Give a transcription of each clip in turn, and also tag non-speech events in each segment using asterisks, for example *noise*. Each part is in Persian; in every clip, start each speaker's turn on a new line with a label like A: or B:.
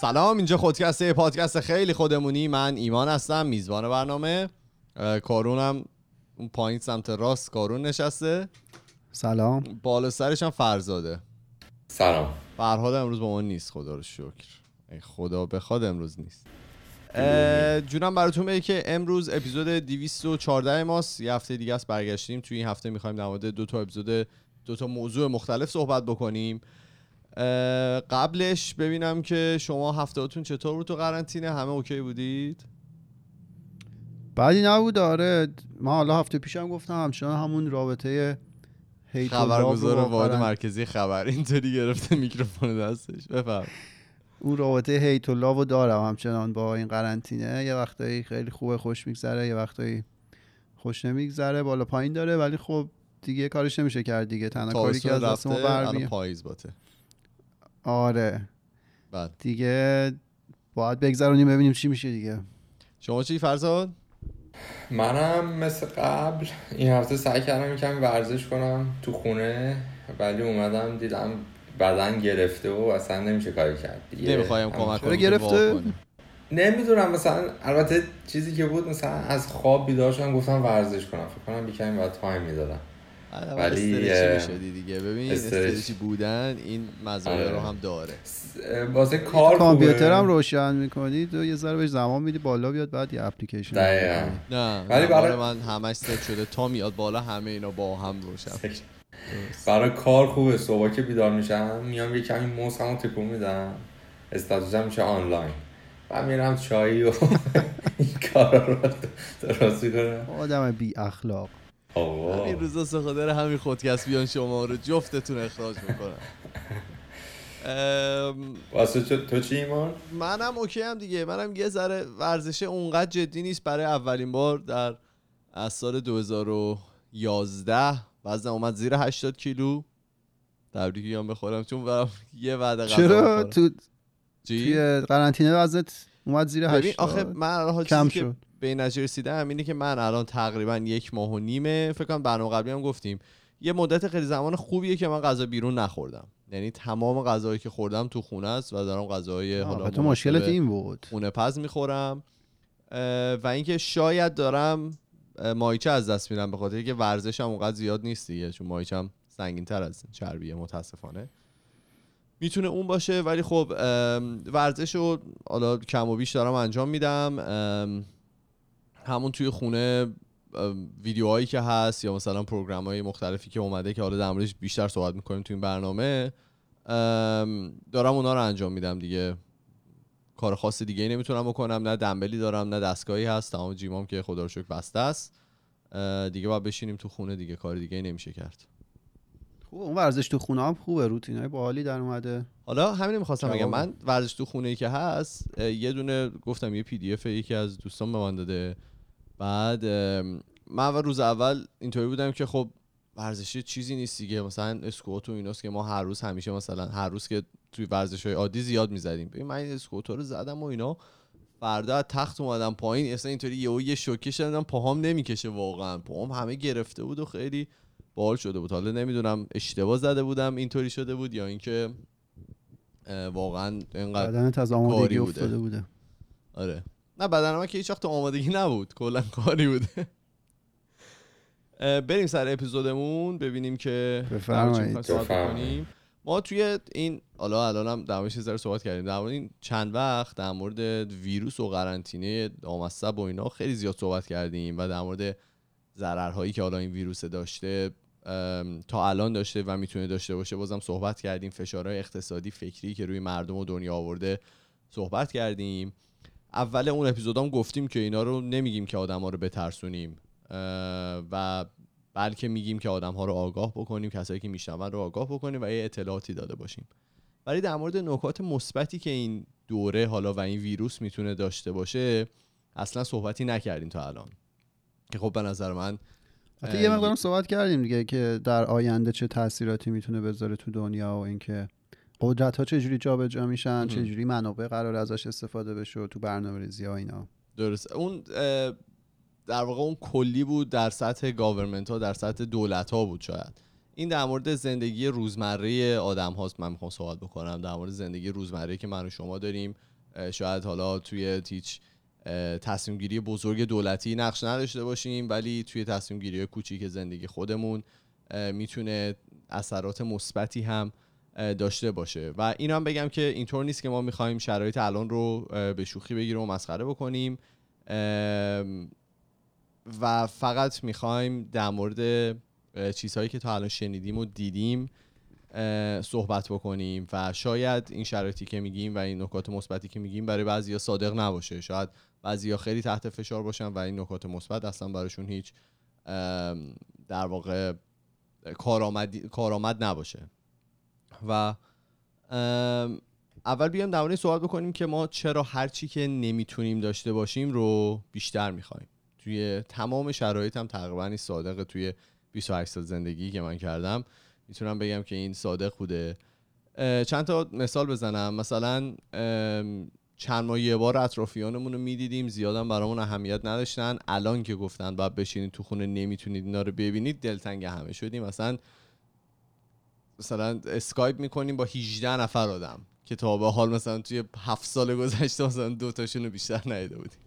A: سلام اینجا خودکسته پادکست خیلی خودمونی. من ایمان هستم میزبان برنامه. کارونم اون پایین سمت راست کارون نشسته.
B: سلام.
A: بالا سرش هم فرزاده.
C: سلام.
A: فرهاد امروز با ما نیست خدا رو شکر. ای خدا بخواد امروز نیست. جونم براتون بگه که امروز اپیزود 214 ماست. یه هفته دیگه است برگشتیم. توی این هفته می‌خوایم در مورد دو تا اپیزود دو تا موضوع مختلف صحبت بکنیم. قبلش ببینم که شما هفتهاتون چطور بود تو قرنطینه؟ همه اوکی بودید؟
B: بعدی نبود آره. من حالا هفته پیشم گفتم همچنان همون رابطه
A: خبرگزار واحد مرکزی خبر. اینطوری گرفته میکروفون دستش. بفرم
B: اون رابطه هیت و لاو دارم همچنان با این قرنطینه. یه وقتایی خیلی خوبه خوش میگذره یه وقتایی خوش نمیگذره. بالا پایین داره ولی خب دیگه کارش نمیشه کرد دیگه. تنها کاری که از دست ما
A: پاییز باته.
B: آره.
A: بله
B: دیگه باید بگذرونیم ببینیم چی میشه دیگه.
A: شما چی فرزاد؟
C: منم مثل قبل این هفته سعی کردم یکم ورزش کنم تو خونه ولی اومدم دیدم بدن گرفته و اصلا نمیشه کاری کرد دیگه.
A: نمی‌خوایم کمک که
B: گرفته؟
C: نمی‌دونم مثلا البته چیزی که بود مثلا از خواب بیدار شدم گفتم ورزش کنم. فکر کنم بیکمی باید تایم می‌دادم.
A: ولی استرچی دیگه. ببین
C: استرچ.
A: استرچی بودن این مزایا
C: آره.
A: رو هم داره.
C: واسه کار
B: کامپیوتر هم. روشن می‌کنی تو یه ذره بهش زمان میدی بالا بیاد بعد یه اپلیکیشن.
A: نه
C: ولی برای-
A: من همش ست شده. تا میاد بالا همه اینا با هم روشن.
C: برای کار خوبه. صبح که بیدار میشم میام یه کمی موس همون تکون میدم. استاتوسم میشه آنلاین. و میرم چایی و *laughs* این کارا رو درست می‌کنم.
B: آدم بی اخلاق.
C: آقا.
A: این روزا سخاطر همین خودکسبیان شما رو جفتتون اخراج می‌کنم
C: واسه چه- تو چی ایمان؟
A: منم اوکی هم دیگه. منم یه ذره ورزش اونقدر جدی نیست. برای اولین بار در از سال 2011 وزنم اومد زیر 80 کیلو. تبریک میگم بخورم چون برام یه وعده غذا
B: چرا. تو
A: چی؟
B: توی قرنطینه وزنت اومد زیر
A: ببین
B: هشت
A: آخه من الان حال
B: کم
A: چیزی که
B: شد.
A: به این نتیجه رسیدم اینه که من الان تقریبا یک ماه و نیمه فکر کنم برنامه قبلی هم گفتیم. یه مدت خیلی زمان خوبیه که من غذا بیرون نخوردم. یعنی تمام غذایی که خوردم تو خونه است و دارم غذای حالا
B: تو مشکلت این بود.
A: خونه پز می‌خورم. و اینکه شاید دارم اه، ماهیچه از دست میدم به خاطر اینکه ورزشم اونقدر زیاد نیست دیگه چون ماهیچم سنگین تر از چربیه متاسفانه. می‌تونه اون باشه ولی خب ورزش رو حالا کم و بیش دارم انجام میدم. همون توی خونه ویدیوهایی که هست یا مثلا پروگرام های مختلفی که اومده که حالا در بیشتر صحبت می‌کنیم توی این برنامه ام، دارم اونا رو انجام میدم دیگه. کار خاص دیگه ای نمی‌تونم بکنم نه دنبلی دارم نه دستگاهی هست. تمام جیمام که خدا رو شکر بسته است. دیگه باید بشینیم تو خونه دیگه کار دیگه نمیشه کرد.
B: خوبه اون ورزش تو خونه هم خوبه روتین های باحالی در اومده.
A: حالا همین می‌خواستم بگم. من ورزش تو خونه ای که هست یه دونه گفتم یه PDF یکی از دوستان به من داده. بعد من اول روز اول اینطوری بودم که خب ورزشی چیزی نیست دیگه. مثلا اسکوات و ایناست که ما هر روز همیشه مثلا هر روز که توی ورزش های عادی زیاد می‌زدیم. ببین من این اسکوات رو زدم و اینا فردا از تخت اومدم پایین. اصلا اینطوری یهو یه شوکه شدم پاهام نمی‌کشه واقعا. پاهام همه گرفته بود و خیلی باحال شده بود. حالا نمی‌دونم اشتباه زده بودم اینطوری شده بود یا اینکه واقعا اینقدر
B: بدنت از آمادگی
A: بوده.
B: افتاده بوده.
A: آره. نه بدن من که هیچ وقت آمادگی نبود. کلا کاری بوده. بریم سر اپیزودمون ببینیم که
B: بفرمایید.
A: مورد. ما توی این حالا الانم در موردش یه ذره صحبت کردیم. در مورد این چند وقت در مورد ویروس و قرنطینه دامصب و اینا خیلی زیاد صحبت کردیم و در مورد ضررهایی که حالا این ویروس داشته تا الان داشته و می‌تونه داشته باشه. بازم صحبت کردیم. فشارهای اقتصادی فکری که روی مردم و دنیا آورده صحبت کردیم. اول اون اپیزودام گفتیم که اینا رو نمیگیم که آدم ها رو بترسونیم و بلکه میگیم که آدم ها رو آگاه بکنیم کسایی که میشنون رو آگاه بکنیم و یه اطلاعاتی داده باشیم. ولی در مورد نکات مثبتی که این دوره حالا و این ویروس می‌تونه داشته باشه اصلا صحبتی نکردیم تا الان. که خب به نظر من
B: حتی یه مقدارم صحبت کردیم دیگه که در آینده چه تاثیراتی می‌تونه بذاره تو دنیا و اینکه قدرت ها چجوری جابجا میشن چجوری منابع قرار ازش استفاده بشه تو برنامه ریزی ها اینا.
A: درست. اون در واقع اون کلی بود در سطح گاورمنت ها در سطح دولت ها بود شاید. این در مورد زندگی روزمره آدم هاست من می‌خوام صحبت بکنم. در مورد زندگی روزمره که من و شما داریم شاید حالا توی هیچ تصمیم گیری بزرگ دولتی نقش نداشته باشیم ولی توی تصمیم گیری کوچیک زندگی خودمون می‌تونه اثرات مثبتی هم داشته باشه. و این هم بگم که اینطور نیست که ما می‌خوایم شرایط الان رو به شوخی بگیریم و مسخره بکنیم. و فقط می‌خوایم در مورد چیزهایی که تا الان شنیدیم و دیدیم صحبت بکنیم و شاید این شرایطی که میگیم و این نکات مثبتی که میگیم برای بعضیا صادق نباشه. شاید بعضیا خیلی تحت فشار باشن و این نکات مثبت اصلا براشون هیچ در واقع کارآمد نباشه. و اول بیام در صحبت بکنیم که ما چرا هرچی که نمی‌تونیم داشته باشیم رو بیشتر می‌خوایم. توی تمام شرایط هم تقریبا صادق توی 28 سال زندگی که من کردم. می‌تونم بگم که این صادق بوده. چند تا مثال بزنم. مثلا چند ماه یه بار اطرافیانمون رو می‌دیدیم. زیادم برامون اهمیت نداشتن. الان که گفتن باید بشینید تو خونه نمی‌تونید اینا رو ببینید دلتنگ همه شدیم. مثلا مثلا اسکایپ می‌کنیم با 18 نفر آدم که تا به حال مثلا توی هفت سال گذشته مثلا دو تاشون رو بیشتر ندیده بودیم.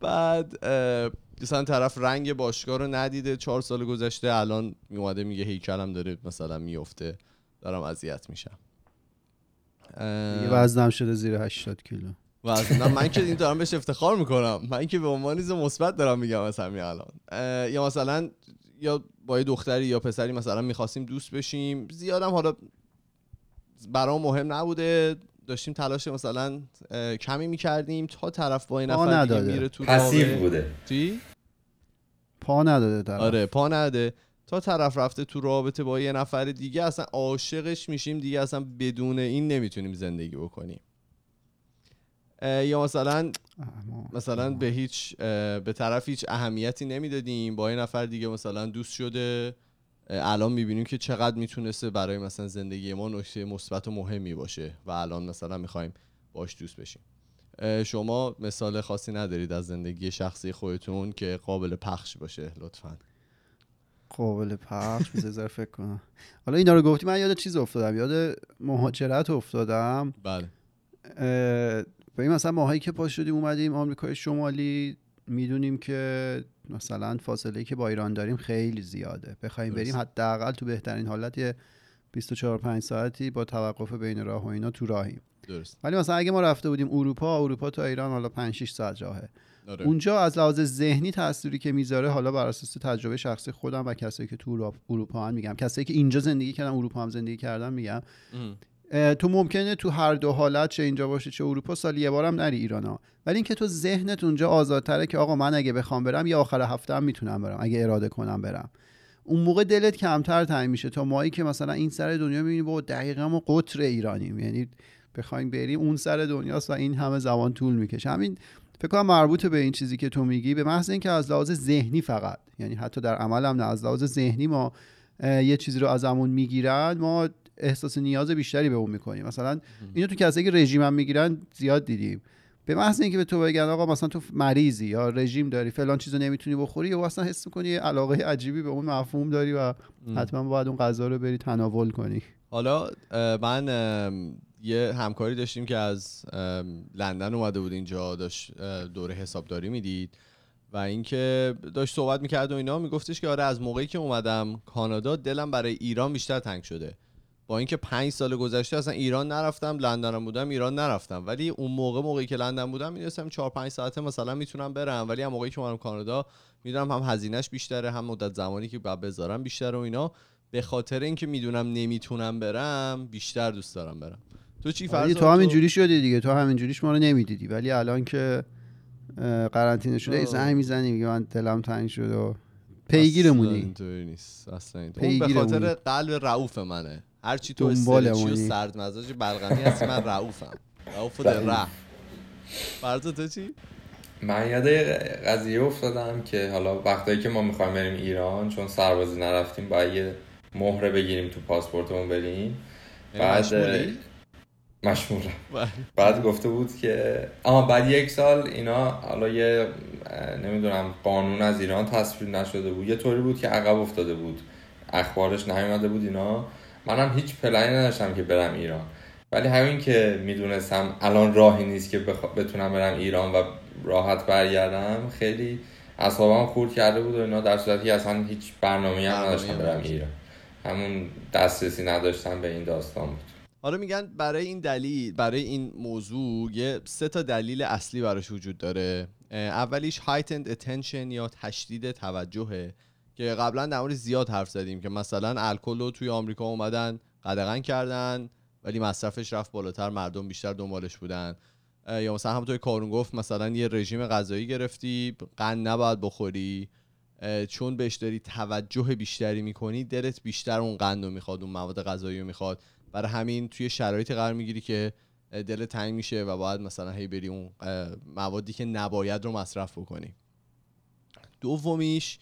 A: بعد مثلا طرف رنگ باشگاه رو ندیده چهار سال گذشته الان میومده میگه هیکلم داره مثلا میفته دارم اذیت میشم.
B: وزنم شده زیر 80 کیلو.
A: وزنم. من که *laughs* این دارم بهش افتخار می‌کنم. من که به عنوان چیز مثبت دارم میگم مثلا همین الان. یا مثلا یا با یه دختری یا پسری مثلا می‌خواستیم دوست بشیم. زیادم حالا برام مهم نبوده. داشتیم تلاش مثلا کمی می‌کردیم تا طرف با این نفر دیگه میره تو
C: پسیو بوده.
A: چی؟
B: پا نداده طرف.
A: آره پا نداده تا طرف رفته تو رابطه با یه نفر دیگه اصلا عاشقش میشیم دیگه اصلا بدون این نمی‌تونیم زندگی بکنیم. یا مثلا مثلا به هیچ به طرف هیچ اهمیتی نمی‌دادیم. با یه نفر دیگه مثلا دوست شده. الان می‌بینیم که چقدر می‌تونسته برای مثلا زندگی ما نکته مثبت و مهمی باشه و الان مثلا می‌خوایم باش دوست بشیم. شما مثال خاصی ندارید از زندگی شخصی خودتون که قابل پخش باشه لطفا.
B: قابل پخش بذار فکر کنم. حالا اینا رو گفتی من یاد چیز افتادم یاد مهاجرت افتادم.
A: بله.
B: ببین مثلا ماهایی که پاش شدیم اومدیم آمریکای شمالی می‌دونیم که مثلا فاصله که با ایران داریم خیلی زیاده. بخوایم بریم حداقل تو بهترین حالت یه 24 5 ساعتی با توقف بین راه و اینا تو راهیم.
A: درست
B: ولی مثلا اگه ما رفته بودیم اروپا اروپا تا ایران حالا 5 6 ساعت راهه.
A: آره.
B: اونجا از لحاظ ذهنی تأثیری که می‌ذاره حالا بر اساس تجربه شخصی خودم و کسایی که تو اروپا هم میگم. کسایی که اینجا زندگی کردن اروپا هم زندگی کردن میگم. تو ممکنه تو هر دو حالت چه اینجا باشه چه اروپا سال یه بارم نری ایران ها ولی اینکه تو ذهنت اونجا آزادتره که آقا من اگه بخوام برم یا آخر هفته هم می‌تونم برم اگه اراده کنم برم. اون موقع دلت کمتر تعیین میشه تا مایی که مثلا این سر دنیا می‌بینی با دقیقا ما قطر ایرانیم. یعنی بخوایم بریم اون سر دنیاست و این همه زمان طول می‌کشه. همین فکر کنم مربوط به این چیزی که تو میگی به محض اینکه از لحاظ ذهنی فقط یعنی حتی در عمل هم نه از لحاظ ذهنی ما یه چیزی رو ازمون می‌گیرن ما احساس نیاز بیشتری به اون می‌کنیم. مثلا اینو تو کسایی که رژیم هم می‌گیرن زیاد دیدیم. به محض اینکه به تو بگن آقا مثلا تو مریضی یا رژیم داری فلان چیزو نمی‌تونی بخوری یا اصلا حس می‌کنی علاقه عجیبی به اون مفهوم داری و حتما باید اون غذا رو بری تناول کنی.
A: حالا من یه همکاری داشتیم که از لندن اومده بود اینجا داشت دوره حسابداری می‌دید و اینکه داشت صحبت می‌کرد و اینا. میگفتش که آره از موقعی که اومدم کانادا دلم برای ایران بیشتر تنگ شده. با اینکه پنج سال گذشته اصلا ایران نرفتم لندن بودم ایران نرفتم. ولی اون موقع موقعی که لندن بودم می‌دونستم 4 5 ساعته مثلا می‌تونم برم. ولی هم موقعی که اومدم کانادا می‌دونم هم هزینهش بیشتره هم مدت زمانی که بعد بذارم بیشتره و اینا. به خاطر اینکه می‌دونم نمی‌تونم برم بیشتر دوست دارم برم. تو چی فرض
B: تو همین جوری شدی دیگه. تو همین جوریش ما رو نمی‌دیدی. ولی الان که قرنطینه شده زنگ می‌زنی میگه من دلم تنگ شد و پیگیرمونی
A: اینطوری نیست. اصلا اون به خاطر قلب رعوف منه. هر چی تو استرچی و سرد مزاج بلغمی هستی من رعوفم رعوف در ره فرض تو چی؟
C: من یاد قضیه افتادم که حالا وقتایی که ما می‌خوایم بریم ایران چون سربازی نرفتیم باید یه مهره بگیریم تو پاسپورتمون بریم. بعد مشمول
A: بله.
C: بعد گفته بود که آها بعد یک سال اینا حالا یه نمی‌دونم قانون از ایران تصویر نشده بود. یه طوری بود که عقب افتاده بود. اخبارش نیومده بود اینا. منم هیچ پلنی نداشتم که برم ایران. ولی همین که می‌دونستم الان راهی نیست که بتونم برم ایران و راحت برگردم خیلی اصابم خورد کرده بود و اینا. در صورتی اصلا هیچ برنامه هم نداشتم برم ایران. همون دسترسی نداشتم به این داستان بود.
A: حالا میگن برای این دلیل برای این موضوع یه سه تا دلیل اصلی براش وجود داره. اولیش heightened attention یا تشدید توجهه که قبلا در زیاد حرف زدیم که مثلا الکل رو توی آمریکا اومدن قدغن کردن ولی مصرفش رفت بالاتر مردم بیشتر دنبالش بودن. یا مثلا همونطور کارون گفت مثلا یه رژیم غذایی گرفتی قند نباید بخوری چون بهش داری توجه بیشتری می‌کنی دلت بیشتر اون قند رو می‌خواد اون مواد غذایی رو می‌خواد. برای همین توی شرایطی قرار می‌گیری که دل تنگ میشه و باید مثلا هی بری اون موادی که نباید رو مصرف بکنی. دومیش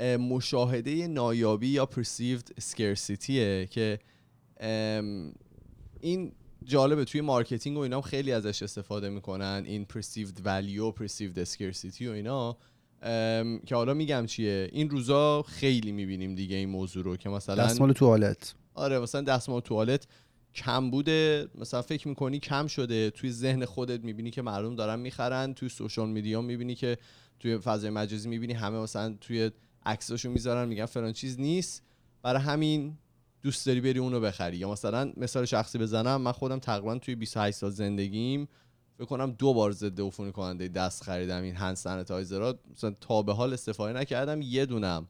A: مشاهده نایابی یا perceived scarcity که این جالبه توی marketing و اینا خیلی ازش استفاده می‌کنن این perceived value و perceived scarcity و اینا. که حالا میگم چیه؟ این روزا خیلی می‌بینیم دیگه این موضوع رو که مثلا
B: دستمال توالت.
A: آره مثلا دستمال توالت کم بوده مثلا فکر می‌کنی کم شده توی ذهن خودت می‌بینی که مردم دارن می‌خرن توی social media می‌بینی که توی فضای مجازی می‌بینی همه مثلا توی عکساشو می‌ذارن میگن فلان چیز نیست. برای همین دوست داری بری اونو بخری. یا مثلا مثال شخصی بزنم من خودم تقریبا توی 28 سال زندگیم فکر کنم دو بار ضد عفونی کننده دست خریدم این hand sanitizer ها مثلا تا به حال استفاده نکردم یه دونم.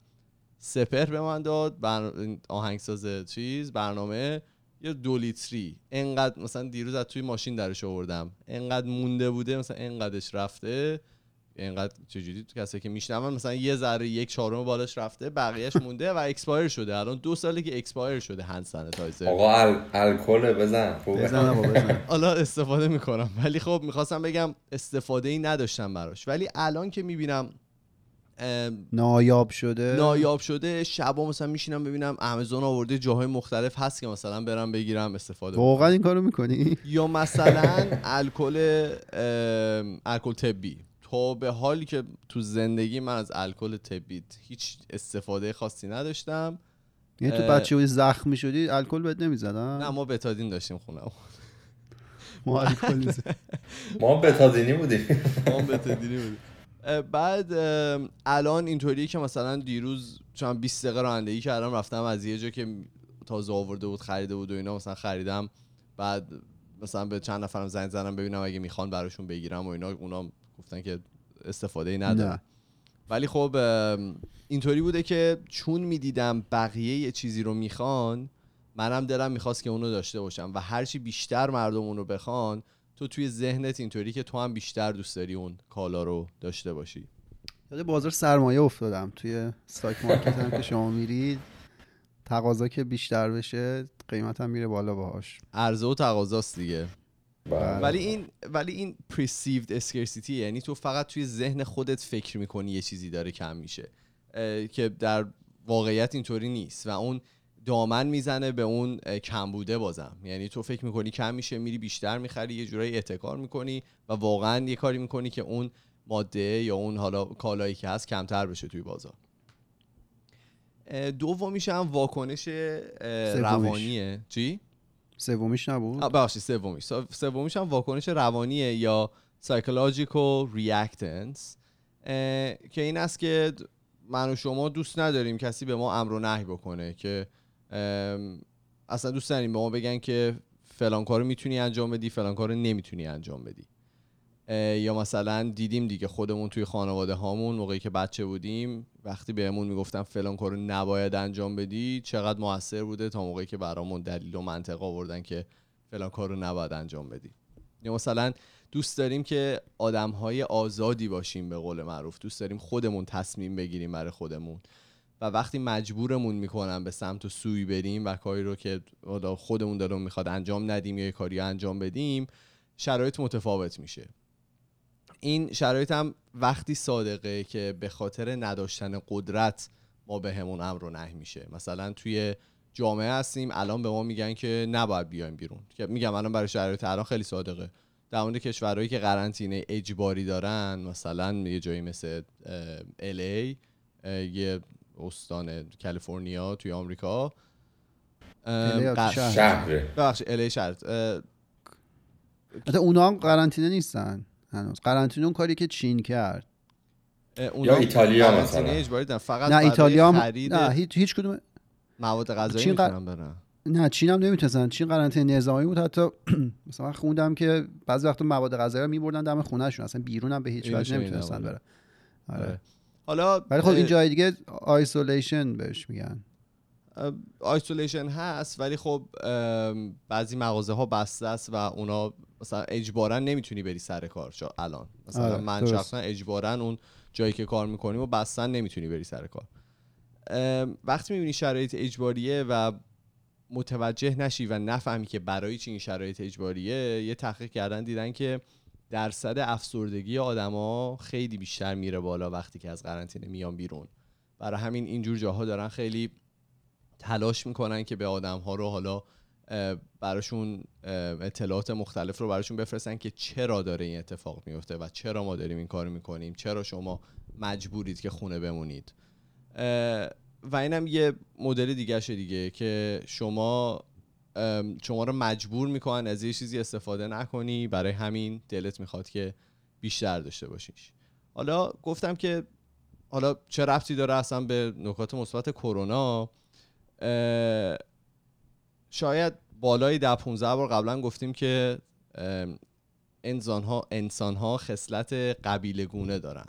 A: سپر به من داد بر... آهنگساز چیز برنامه یه دو لیتری. انقدر مثلا دیروز از توی ماشین درش آوردم. انقدر مونده بوده مثلا انقدرش رفته. اینقدر چجوری تو کسی که میشنون مثلا یه ذره یک چهارم بالاش رفته بقیهش *laughs* مونده و expire شده. الان دو ساله که expire شده hand sanitizer
C: آقا الکل بزن.
B: بزن *laughs*
A: حالا استفاده می‌کنم. ولی خب می‌خواستم بگم استفاده ای نداشتم براش. ولی الان که می‌بینم
B: نایاب شده؟
A: نایاب شده. شبا مثلا میشینم ببینم آمازون آورده جاهای مختلف هست که مثلا برم بگیرم استفاده
B: واقعا این کارو می‌کنی؟
A: یا مثلا الکل الکل طبی. تا به حالی که تو زندگی من از الکل طبی هیچ استفاده خاصی نداشتم.
B: یعنی تو بچه بودی زخم می‌شدی الکل بهت نمی‌زدن؟
A: نه ما بتادین داشتیم خونه
B: ما. الکل
C: ما بتادینی بودیم.
A: ما بتادینی بودیم. بعد الان اینطوریه که مثلا دیروز چون 20 دقیقه رانندگی کردم رفتم از یه جا که تازه آورده بود خریده بود و اینا مثلا خریدم. بعد مثلا به چند نفرم زنگ زدم ببینم اگه می‌خوان براشون بگیرم و اینا. اونا گفتن که استفاده ای نداره ولی خب اینطوری بوده که چون می‌دیدم بقیه یه چیزی رو می‌خوان منم دلم می‌خواست که اونو داشته باشم و هرچی بیشتر مردم اونو بخوان تو توی ذهنت اینطوری که تو هم بیشتر دوست داری اون کالا رو داشته باشی؟
B: یاد بازار سرمایه افتادم. توی استاک مارکت هم که شما میرید تقاضا که بیشتر بشه قیمت هم میره بالا باهاش.
A: عرضه و تقاضاست دیگه.
C: بله.
A: ولی این ولی این perceived scarcity یعنی تو فقط توی ذهن خودت فکر می‌کنی یه چیزی داره کم میشه که در واقعیت اینطوری نیست و اون دامن می‌زنه به اون کم بوده بازم. یعنی تو فکر می‌کنی کم میشه میری بیشتر می‌خری یه جورایی اعتکار می‌کنی و واقعا یه کاری می‌کنی که اون ماده یا اون حالا کالایی که هست کمتر بشه توی بازار. دومیش هم واکنش روانیه. چی؟
B: سومیش نبود؟
A: ببخشید سومیش. سومیش هم واکنش روانیه یا psychological reactance. که این است که من و شما دوست نداریم کسی به ما امر و نهی بکنه که اصلا دوست نداریم به ما بگن که فلان کارو می‌تونی انجام بدی فلان کارو نمی‌تونی انجام بدی. یا مثلا دیدیم دیگه خودمون توی خانواده هامون موقعی که بچه بودیم وقتی بهمون می‌گفتن فلان کارو نباید انجام بدی چقدر موثر بوده تا موقعی که برامون دلیل و منطق آوردن که فلان کارو نباید انجام بدی. یا مثلا دوست داریم که آدم های آزادی باشیم به قول معروف. دوست داریم خودمون تصمیم بگیریم برای خودمون. و وقتی مجبورمون می‌کنن به سمت و سوی بریم و کاری رو که خودمون دارم می‌خواد انجام ندیم یا کاری انجام بدیم شرایط متفاوت میشه. این شرایط هم وقتی صادقه که به خاطر نداشتن قدرت ما به همون امر رو نه میشه. مثلا توی جامعه هستیم الان به ما میگن که نباید بیایم بیرون. که میگم الان برای شرایط الان خیلی صادقه. در مورد کشورهایی که قرنطینه اجباری دارن مثلا یه جایی مثل الی یه استان کالیفرنیا توی آمریکا.
B: شهر؟
A: ببخشید الی شهر.
B: اونا هم قرنطینه نیستن هنوز. قرنطینه اون کاری که چین کرد.
C: یا ایتالیا مثلا.
A: اجباری. فقط
B: نه ایتالیا هم نه هیچ هیچ کدوم
A: مواد غذایی
B: چین ق-
A: می‌تونن برن.
B: نه چین هم نمی‌تونستن چین قرنطینه نظامی بود. حتی *clears throat* مثلا خوندم که بعضی وقتا مواد غذایی رو میبردن دم خونهشون. اصلا بیرون هم به هیچ وجه نمی‌تونستن. برن. آره.
A: حالا
B: ولی خب این جای دیگه isolation بهش میگن.
A: isolation هست ولی خب بعضی مغازه ها بسته است و اونا مثلا اجبارا نمی‌تونی بری سر کار. الان. مثلا
B: آره،
A: من. شخصا اجبارا اون جایی که کار می‌کنیم و بستن نمی‌تونی بری سر کار. وقتی می‌بینی شرایط اجباریه و متوجه نشی و نفهمی که برای چی این شرایط اجباریه یه تحقیق کردن دیدن که درصد افسردگی آدما خیلی بیشتر میره بالا وقتی که از قرنطینه میان بیرون. برای همین اینجور جاها دارن خیلی تلاش می‌کنن که به آدم ها رو حالا براشون اطلاعات مختلف رو براشون بفرستن که چرا داره این اتفاق میفته و چرا ما داریم این کار می‌کنیم؟ چرا شما مجبورید که خونه بمونید؟ و اینم یه مدل دیگه دیگه که شما شما رو مجبور می‌کنن از یه چیزی استفاده نکنی. برای همین دلت می‌خواد که بیشتر داشته باشیش. حالا گفتم که حالا چه ربطی داره اصلا به نکات مثبت کرونا؟ شاید بالای ده 15 بار قبلا گفتیم که انسان ها انسان ها خصلت قبیله گونه دارن.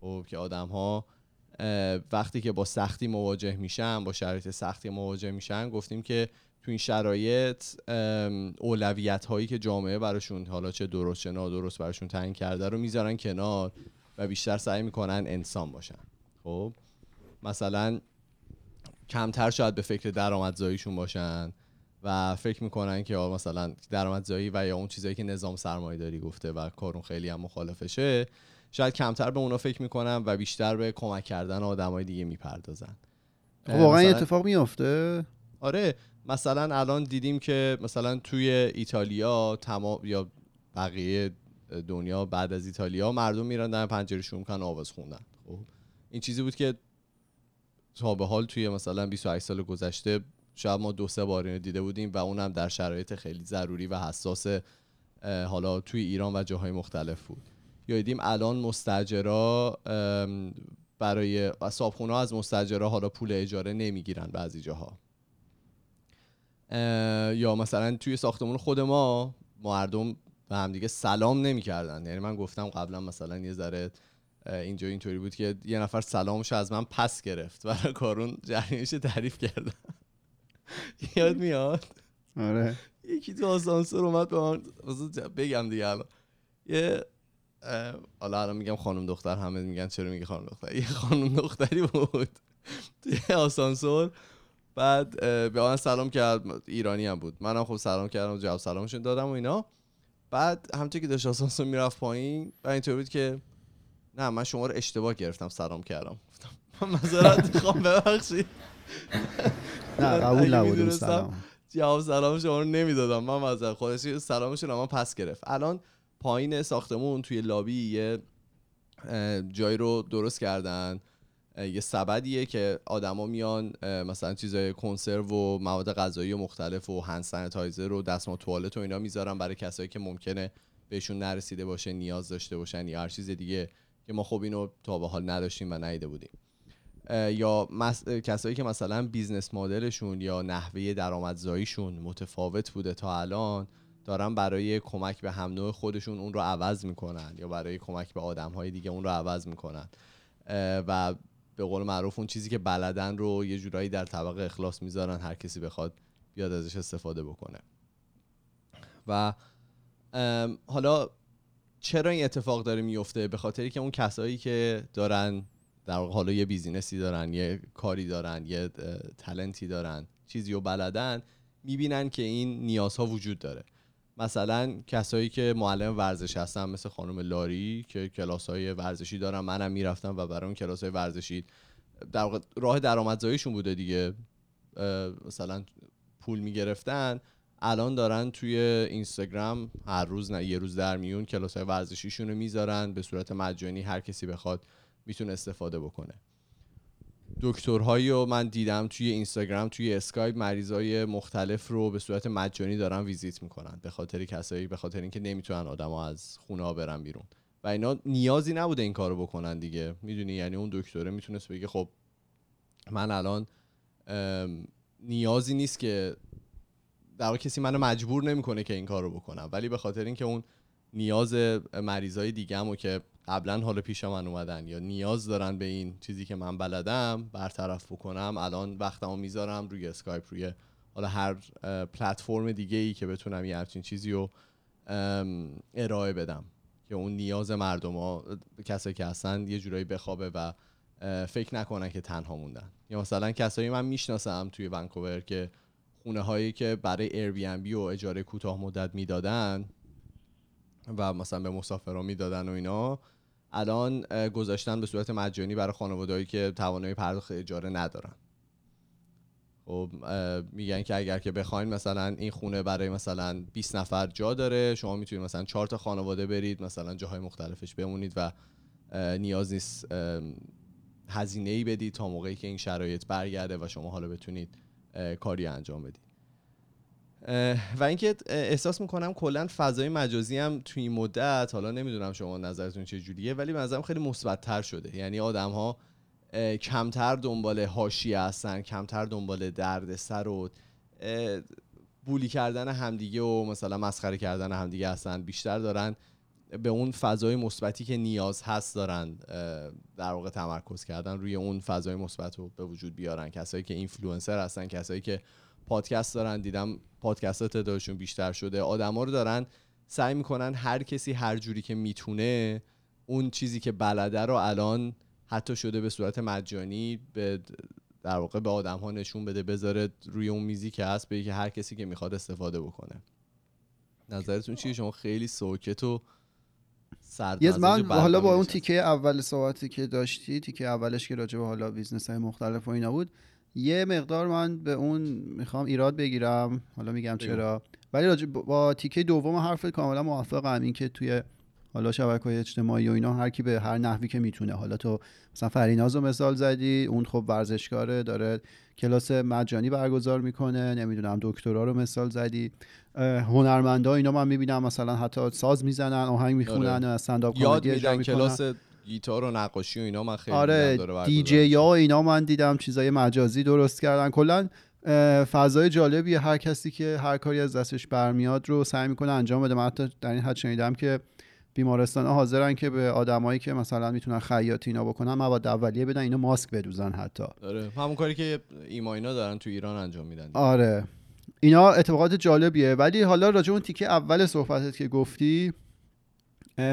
A: خب که آدم ها وقتی که با سختی مواجه میشن با شرایط سختی مواجه میشن گفتیم که تو این شرایط اولویت هایی که جامعه براشون حالا چه درست چه نادرست براشون تعیین کرده رو می‌ذارن کنار و بیشتر سعی می‌کنن انسان باشن. خب؟ مثلا کمتر شاید به فکر درآمدزاییشون باشن و فکر می‌کنن که مثلا درآمدزایی و یا اون چیزایی که نظام سرمایه داری گفته و کارون خیلی هم مخالفشه شاید کمتر به اونا فکر می‌کنن و بیشتر به کمک کردن آدمای دیگه می‌پردازن.
B: خب واقعا اتفاق میفته
A: آره. مثلا الان دیدیم که مثلا توی ایتالیا تمام یا بقیه دنیا بعد از ایتالیا مردم میرن در پنجره شروع می‌کنن آواز خوندن. خب؟ این چیزی بود که تا به حال توی مثلا 28 سال گذشته شاید ما دو سه بار اینو دیده بودیم و اونم در شرایط خیلی ضروری و حساس حالا توی ایران و جاهای مختلف بود. یا دیدیم الان مستجرا برای صابخونه از مستجرا حالا پول اجاره نمی‌گیرن بعضی جاها. اه، یا مثلا توی ساختمون خود ما مردم به همدیگه سلام نمی‌کردن. یعنی من گفتم قبلا مثلا یه ذره اینجا اینطوری بود که یه نفر سلامش از من پس گرفت. برای کارون جریانش تعریف کردم. *laughs* یاد میاد؟
B: آره.
A: یکی تو آسانسور اومد به من بگم دیگه الان. یه حالا الان میگم خانم دختر همه میگن چرا میگه خانم دختر؟ یه خانم دختری بود. *laughs* توی آسانسور بعد به من سلام کرد ایرانی هم بود. منم خب سلام کردم جواب سلامشون دادم و اینا. بعد همونطور که داشت آسانسور می‌رفت پایین و اینطور بود که نه من شما رو اشتباه گرفتم سلام کردم. گفتم معذرت می‌خوام ببخشید.
B: نه *laughs* قبول نبود سلام.
A: جواب سلام شما رو نمی‌دادم. من مثلا خودش سلامشون اما پس گرفت. الان پایین ساختمون توی لابی یه جایی رو درست کردن. یه سبدیه که آدما میان مثلا چیزای کنسرو و مواد غذایی مختلف و هند سانیتایزر و دستمال توالت و اینا می‌ذارن برای کسایی که ممکنه بهشون نرسیده باشه نیاز داشته باشن یا هر چیز دیگه که ما خب اینو تا به حال نداشتیم و ندیده بودیم. یا مس... کسایی که مثلا business model شون یا نحوه درآمدزاییشون متفاوت بوده تا الان دارن برای کمک به هم نوع خودشون اون رو عوض می‌کنن یا برای کمک به آدم های دیگه اون رو عوض می‌کنن. و به قول معروف اون چیزی که بلدن رو یه جورایی در طبق اخلاص می‌ذارن هر کسی بخواد بیاد ازش استفاده بکنه. و حالا چرا این اتفاق داره میفته؟ به خاطری که اون کسایی که دارن در حالا یه بیزینسی دارن یه کاری دارن یه تلنتی دارن چیزی رو بلدن می‌بینن که این نیازها وجود داره. مثلا کسایی که معلم ورزش هستن مثل خانم لاری که کلاس های ورزشی دارن منم می‌رفتم و برای اون کلاس های ورزشی در راه درآمدزاییشون بوده دیگه. مثلا پول می‌گرفتن الان دارن توی اینستاگرام هر روز نه یه روز در میون کلاس های ورزشیشون رو می‌ذارن به صورت مجانی هر کسی بخواد می‌تونه استفاده بکنه. دکترهایی رو من دیدم توی اینستاگرام توی اسکایپ مریضای مختلف رو به صورت مجانی دارن ویزیت می‌کنن به خاطر کسایی به خاطر اینکه نمی‌تونن آدما از خونه ها برن بیرون. و اینا نیازی نبوده این کارو بکنن دیگه. می‌دونی؟ یعنی اون دکتره می‌تونست بگه خب من الان نیازی نیست که در کسی منو مجبور نمی‌کنه که این کارو بکنم. ولی به خاطر اینکه اون نیاز مریضای دیگه و که قبلا حال پیش من اومدن یا نیاز دارن به این چیزی که من بلدم برطرف بکنم الان وقتمو می‌ذارم روی اسکایپ روی حالا هر پلتفرم دیگه ای که بتونم یه همچین چیزی رو ارائه بدم که اون نیاز مردم ها کسایی که هستن یه جورایی بخوابه و فکر نکنن که تنها موندن. یا مثلا کسایی من می‌شناسم توی ونکوور که خونه هایی که برای ایر و اجاره کوتاه مدت می‌دادن و مثلا به مسافران می‌دادن و اینا. الان گذاشتن به صورت مجانی برای خانوادهایی که توانایی پرداخت اجاره ندارن. خب میگن که اگر که بخواین مثلا این خونه برای مثلا 20 نفر جا داره شما می‌تونید مثلا چهار تا خانواده برید مثلا جاهای مختلفش بمونید و نیاز نیست هزینه ای بدید تا موقعی که این شرایط برگرده و شما حالا بتونید کاری انجام بدید. و اینکه احساس می‌کنم کلا فضای مجازی هم توی این مدت حالا نمی‌دونم شما نظرتون چه جوریه ولی به خیلی مثبت شده. یعنی آدم ها کمتر دنبال حاشیه هستن کمتر دنبال درد سر و بولی کردن همدیگه و مثلا مسخره کردن همدیگه هستن بیشتر دارن به اون فضای مثبتی که نیاز هست دارن در واقع تمرکز کردن روی اون فضای مثبت رو به وجود بیارن. کسایی که اینفلوئنسر هستن کسایی که پادکست دارن دیدم پادکست تعدادشون بیشتر شده. آدما رو دارن سعی می‌کنن هر کسی هر جوری که می‌تونه اون چیزی که بلده رو الان حتی شده به صورت مجانی به در واقع به آدم ها نشون بده بذاره روی اون میزی که هست به که هر کسی که می‌خواد استفاده بکنه. نظرتون چیه؟ شما خیلی ساکت و
B: یه من حالا با اون تیکه اول صحبتی که داشتی تیکه اولش که راجع به حالا business های مختلف و اینا بود یه مقدار من به اون می‌خوام ایراد بگیرم حالا میگم چرا. ولی با تیکه دوم حرف کاملا موافقم. این که توی حالا شبکه های اجتماعی و اینا هر کی به هر نحوی که می‌تونه. حالا تو مثلا فریناز رو مثال زدی اون خب ورزشکاره داره کلاس مجانی برگزار می‌کنه نمی‌دونم دکترا رو مثال زدی. هنرمندا اینا من می‌بینم مثلا حتی ساز می‌زنن آهنگ می‌خونن آره. استنداپ
A: یاد میدن کلاس گیتار و نقاشی و اینا من خیلی
B: آره دیجی یا اینا من دیدم چیزای مجازی درست کردن. کلا فضای جالبیه. هر کسی که هر کاری از دستش برمیاد رو سعی می‌کنه انجام بده. من حتی در این حد شنیدم که بیمارستان ها حاضرن که به آدمایی که مثلا می‌تونن خیاطی اینا بکنن مواد اولیه بدن اینا ماسک بدوزن حتی.
A: آره همون کاری که ایما اینا دارن تو ایران انجام میدن.
B: آره. اینا اتفاقات جالبیه. ولی حالا راجع اون تیکه اول صحبتت که گفتی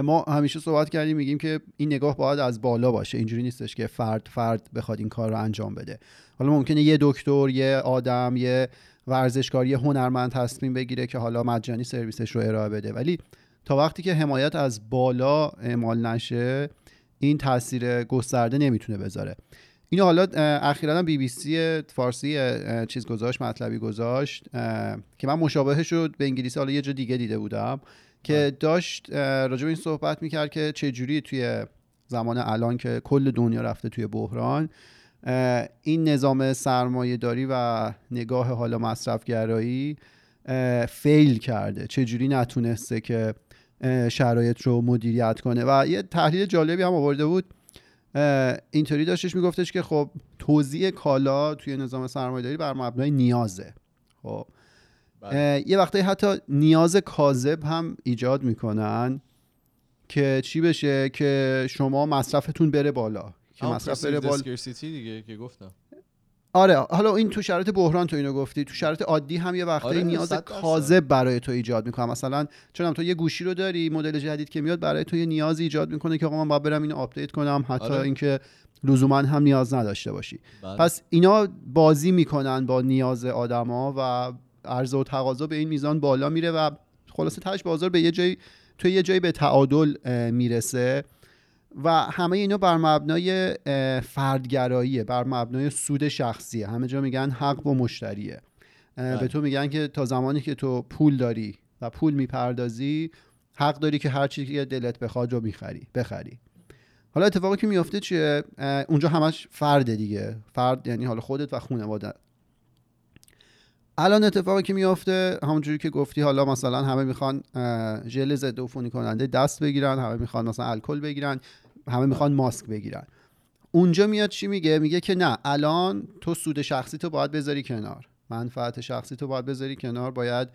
B: ما همیشه صحبت کردیم میگیم که این نگاه باید از بالا باشه. اینجوری نیستش که فرد فرد بخواد این کار رو انجام بده. حالا ممکنه یه دکتر یه آدم یه ورزشکار یه هنرمند تصمیم بگیره که حالا مجانی سرویسش رو ارائه بده. ولی تا وقتی که حمایت از بالا اعمال نشه این تاثیر گسترده نمی‌تونه بذاره. اینو حالا اخیرا بی بی سی فارسی چیز گذاشت مطلبی گذاشت که من مشابهش رو به انگلیسی حالا یه جا دیگه دیده بودم. که. داشت راجع به این صحبت می‌کرد که چه جوری توی زمان الان که کل دنیا رفته توی بحران این نظام سرمایه داری و نگاه حالا مصرفگرایی فیل کرده چجوری نتونسته که شرایط رو مدیریت کنه و یه تحلیل جالبی هم آورده بود اینطوری داشتش میگفتش که خب توزیع کالا توی نظام سرمایه‌داری بر مبنای نیازه خب. یه وقتی حتی نیاز کاذب هم ایجاد می‌کنن که چی بشه که شما مصرفتون بره بالا که
A: مصرف بره بالا. دیگه که گفتم.
B: آره حالا این تو شرایط بحران تو اینو گفتی تو شرایط عادی هم یه وقتی آره نیاز کاذب برای تو ایجاد می‌کنه مثلا چون تو یه گوشی رو داری مدل جدید که میاد برای تو یه نیازی ایجاد می‌کنه که آقا من باید برم اینو آپدیت کنم حتی آره. اینکه لزوما هم نیاز نداشته باشی. بله. پس اینا بازی می‌کنن با نیاز آدما و عرضه و تقاضا به این میزان بالا میره و خلاصه تهش بازار به یه جایی تو یه جایی به تعادل می‌رسه و همه اینا بر مبنای فردگراییه بر مبنای سود شخصیه. همه جا میگن حق با مشتریه. به بله. تو میگن که تا زمانی که تو پول داری و پول می‌پردازی حق داری که هر چیزی که دلت بخواد رو می‌خری بخری. حالا اتفاقی که میفته چیه؟ اونجا همش فرده دیگه. فرد یعنی حالا خودت و خانواده الان اتفاقی که میفته همونجوری که گفتی حالا مثلا همه می‌خوان ژل ضد عفونی کننده دست بگیرن همه می‌خوان مثلا الکل بگیرن همه می‌خوان ماسک بگیرن. اونجا میاد چی میگه؟ میگه که نه الان تو سود شخصی تو باید بذاری کنار. منفعت شخصی تو باید بذاری کنار باید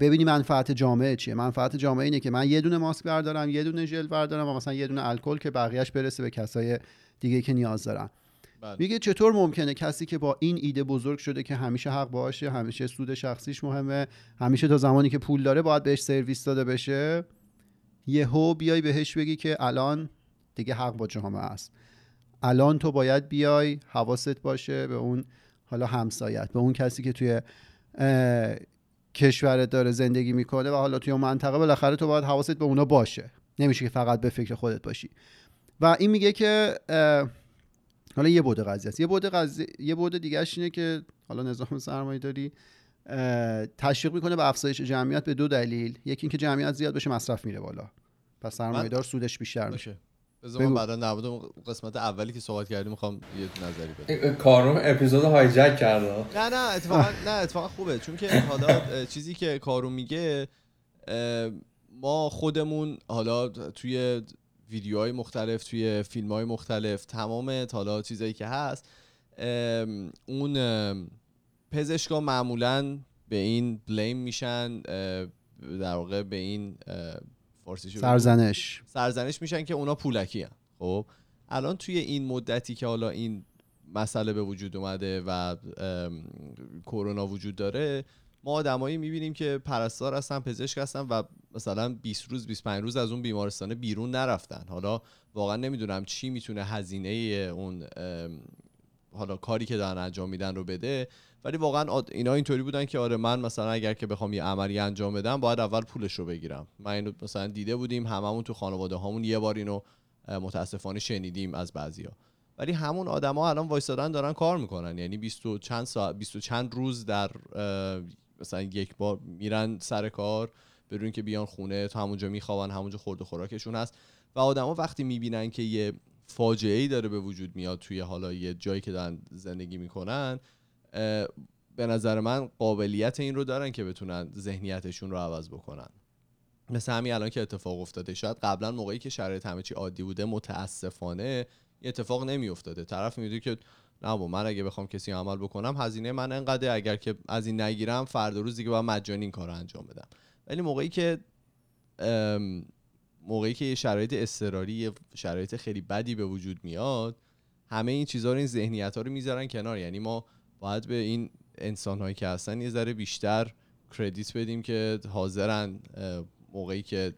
B: ببینی منفعت جامعه چیه. منفعت جامعه اینه که من یه دونه ماسک بردارم یه دونه ژل بردارم و مثلا یه دونه الکل که بقیهش برسه به کسای دیگه که نیاز دارن.
A: بله.
B: میگه چطور ممکنه کسی که با این ایده بزرگ شده که همیشه حق باشه همیشه سود شخصیش مهمه همیشه تا زمانی که پول داره باید بهش سرویس داده بشه یهو بیای بهش بگی که الان دیگه حق با جامعه است. الان تو باید بیای حواست باشه به اون حالا همسایت به اون کسی که توی کشورت داره زندگی می‌کنه و حالا توی اون منطقه بالاخره تو باید حواست به اونا باشه. نمیشه که فقط به فکر خودت باشی. و این میگه که حالا یه بوده قضیه است. یه بوده قضیه یه بوده دیگهش اینه که حالا نظام سرمایه داری تشویق می‌کنه به افزایش جمعیت به دو دلیل. یکی اینکه جمعیت زیاد بشه مصرف میره بالا. پس سرمایه دار سودش بیشتر میشه.
A: بذار من. بعدا در قسمت اولی که صحبت کردیم می‌خوام یه نظری بدم.
C: کارون اپیزود هایجک کرده.
A: نه نه اتفاقا نه اتفاقا خوبه. چون که حالا چیزی که کارو میگه ما خودمون حالا توی ویدیوهای مختلف توی فیلم های مختلف تمام حالا چیزایی که هست اون پزشکا معمولا به این بلیم میشن در واقع به این بگو.
B: سرزنش
A: سرزنش میشن که اونا پولکی هن. خب الان توی این مدتی که حالا این مسئله به وجود اومده و کرونا وجود داره ما آدمایی می‌بینیم که پرستار هستن پزشک هستن و مثلا 20 روز 25 روز از اون بیمارستانه بیرون نرفتن. حالا واقعا نمی‌دونم چی می‌تونه هزینه اون حالا کاری که دارن انجام میدن رو بده. ولی واقعا اینا اینطوری بودن که آره من مثلا اگر که بخوام یه عملی انجام بدم باید اول پولش رو بگیرم. من اینو مثلا دیده بودیم هممون تو خانواده هامون یه بار اینو متاسفانه شنیدیم از بعضیا. ولی همون آدما الان وایسادن دارن کار می‌کنن. یعنی 20 و چند ساعت 20 و چند روز در مثلا یک بار میرن سر کار بدون که بیان خونه تا همونجا میخوابن همونجا خورد و خوراکشون هست. و آدما وقتی می‌بینن که یه فاجعه ای داره به وجود میاد توی حالا یه جایی که دارن زندگی می‌کنن به نظر من قابلیت این رو دارن که بتونن ذهنیتشون رو عوض بکنن. مثل همین الان که اتفاق افتاده شاید قبلا موقعی که شرایط همه چی عادی بوده متاسفانه اتفاق نمی افتاده طرف می‌دونه که نه با من اگه بخوام کسی عمل بکنم هزینه من انقدر اگر که از این نگیرم فردا روز دیگه باید مجانی این کار انجام بدم. ولی موقعی که موقعی که یه شرایط اضطراری یه شرایط خیلی بدی به وجود میاد همه این چیزها رو این ذهنیت ها رو می‌ذارن کنار. یعنی ما باید به این انسان هایی که هستن یه ذره بیشتر کردیت بدیم که حاضرن موقعی که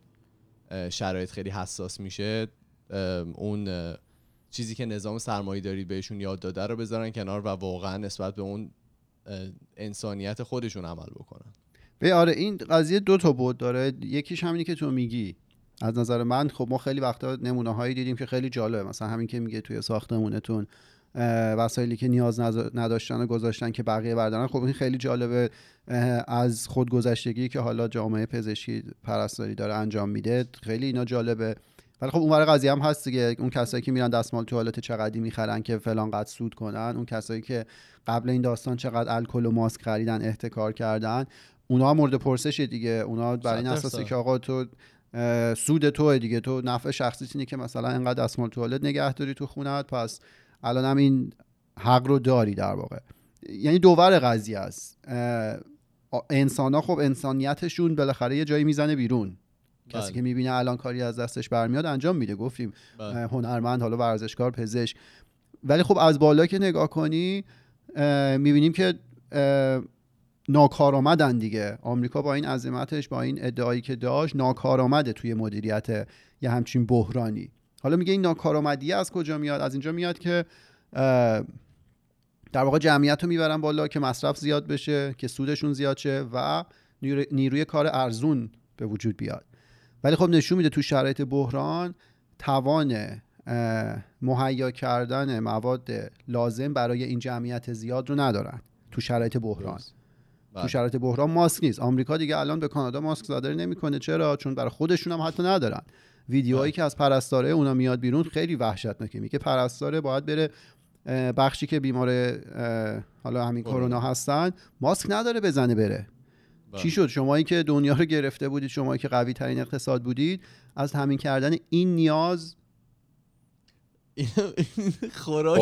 A: شرایط خیلی حساس میشه اون چیزی که نظام سرمایه داری بهشون یاد داده رو بذارن کنار و واقعا نسبت به اون انسانیت خودشون عمل بکنن.
B: به آره این قضیه دو تا بود داره. یکیش همینی که تو میگی. از نظر من خب ما خیلی وقتا نمونه هایی دیدیم که خیلی جالبه. مثلا همین که میگه توی ساختمونتون وسایلی که نیاز نداشتن و گذاشتن که بقیه بردارن. خب این خیلی جالبه. از خودگذشتگی که حالا جامعه پزشکی پرستاری داره انجام میده خیلی اینا جالبه. ولی خب اون قضیه هم هست دیگه. اون کسایی که میرن دستمال توالت چقدری می‌خرن که فلان قد سود کنن اون کسایی که قبل این داستان چقدر الکل و ماسک خریدن احتکار کردن اونا هم مورد پرسشه دیگه. اونا بر این اساسه. که آقا تو سود توه دیگه. تو نفع شخصی اینه که مثلا انقدر دستمال توالت نگه داری تو خونت پس الان هم این حق رو داری در واقع. یعنی دوور قضیه است. انسان ها خب انسانیتشون بالاخره یه جایی می‌زنه بیرون. کسی
A: بله.
B: که می‌بینه الان کاری از دستش برمیاد انجام میده. گفتیم
A: بله.
B: هنرمند حالا ورزشکار پزشک. ولی خب از بالا که نگاه کنی می‌بینیم که اه، ناکارآمدن دیگه. آمریکا با این عظمتش با این ادعایی که داشت ناکارآمده توی مدیریت یه همچین بحرانی. حالا میگه این ناکارآمدی از کجا میاد؟ از اینجا میاد که در واقع جمعیت رو می‌برن بالا که مصرف زیاد بشه که سودشون زیاد شه و نیرو- نیروی کار ارزون به وجود بیاد. ولی خب نشون میده تو شرایط بحران توان مهیا کردن مواد لازم برای این جمعیت زیاد رو ندارن تو شرایط بحران. تو
A: بله.
B: شرایط بحران ماسک نیست. آمریکا دیگه الان به کانادا ماسک صادر نمی‌کنه. چرا؟ چون برای خودشون هم حتی ندارن. ویدیوهایی که از پرستاره اونا میاد بیرون خیلی وحشتناکه. میگه پرستاره باید بره بخشی که بیمار حالا همین
A: کرونا.
B: کرونا هستن ماسک نداره بزنه بره.
A: بله.
B: چی شد؟ شمایی که دنیا رو گرفته بودید شمایی که قوی ترین اقتصاد بودید از همین کردن این نیاز
A: خوراک.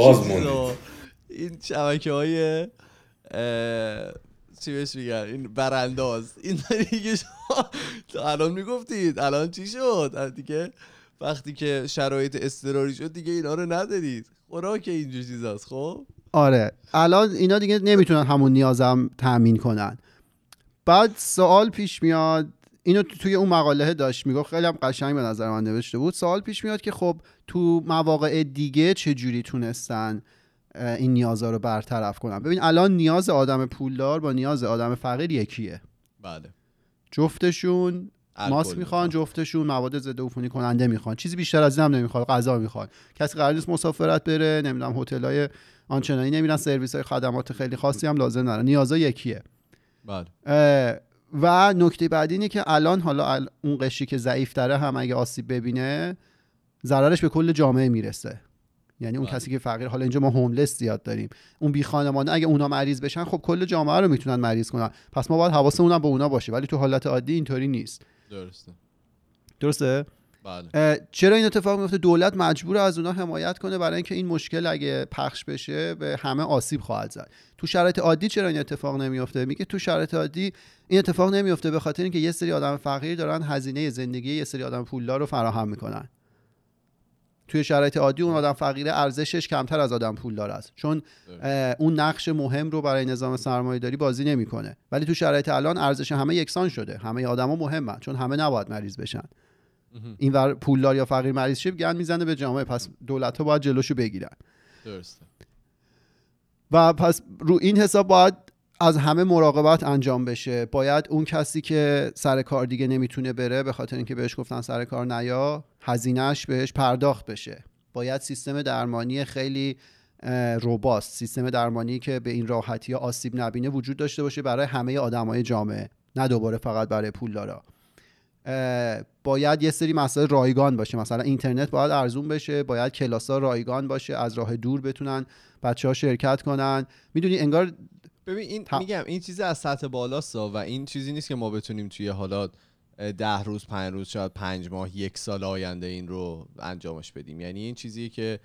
A: این شبکه های چی بهش میگن؟ این برانداز. این دیگه شما الان می‌گفتید. الان چی شد؟ دیگه وقتی که شرایط اضطراری شد دیگه اینا رو ندارید. خوراک اینجور چیزاست خب؟
B: آره. الان اینا دیگه نمی‌تونن همون نیازم تأمین کنن. بعد سوال پیش میاد اینو تو- توی اون مقاله داشت می‌گفت خیلی هم قشنگ به نظر من نوشته بود. سوال پیش میاد که خب تو مواقع دیگه چه جوری تونستن این نیازها رو برطرف کنن؟ ببین الان نیاز آدم پولدار با نیاز آدم فقیر یکیه.
A: بله.
B: جفتشون ماسک می‌خوان جفتشون مواد ضد عفونی کننده می‌خوان. چیزی بیشتر از این هم نمی‌خواد غذا می‌خوان. کسی قرار نیست مسافرت بره نمی‌دونم هتلای آنچنانی نمیرن سرویس های خدمات خیلی خاصی هم لازم دارن نیازا یکیه.
A: بله.
B: و نکته بعدی اینه که الان حالا ال- اون قشری که ضعیف داره هم اگه آسیب ببینه ضررش به کل جامعه می‌رسه. یعنی اون
A: بله.
B: کسی که فقیر حالا اینجا ما هوملس زیاد داریم. اون بی خانمانه اگه اونا مریض بشن خب کل جامعه رو می‌تونن مریض کنن. پس ما باید حواسمون هم به اونا باشه. ولی تو حالت عادی اینطوری نیست.
A: درسته.
B: درسته؟
A: بله.
B: چرا این اتفاق میفته؟ دولت مجبور از اونا حمایت کنه برای اینکه این مشکل اگه پخش بشه به همه آسیب خواهد زد. تو شرایط عادی چرا این اتفاق نمیفته؟ میگه تو شرایط عادی این اتفاق نمیفته به خاطر اینکه یه سری آدم فقیر دارن هزینه زندگی یه سری آدم پولدار رو فراهم می‌کنن. توی شرایط عادی اون آدم فقیر ارزشش کمتر از آدم پولدار است. چون اون نقش مهم رو برای نظام سرمایه داری بازی نمی‌کنه. ولی تو شرایط الان ارزش همه یکسان شده. همه آدما مهمن چون همه نباید مریض بشن. این ور پولدار یا فقیر مریض شه گند می‌زنه به جامعه. پس دولت ها باید جلوشو بگیرن.
A: درسته.
B: و پس رو این حساب باید از همه مراقبت انجام بشه. باید اون کسی که سر کار دیگه نمی‌تونه بره به خاطر اینکه بهش گفتن سر کار نیا هزینهش بهش پرداخت بشه. باید سیستم درمانی خیلی روباست سیستم درمانی که به این راحتی آسیب نبینه وجود داشته باشه برای همه آدمای جامعه نه دوباره فقط برای پولدارا. باید یه سری مسائل رایگان باشه. مثلا اینترنت باید ارزون بشه باید کلاس ها رایگان باشه از راه دور بتونن بچه ها شرکت کنن. می‌دونی انگار
A: ببین این
B: تا-
A: میگم این چیز از سطح بالاست و این چیزی نیست که ما بتونیم توی حالا ده روز پنج روز شاید پنج ماه یک سال آینده این رو انجامش بدیم. یعنی این چیزیه که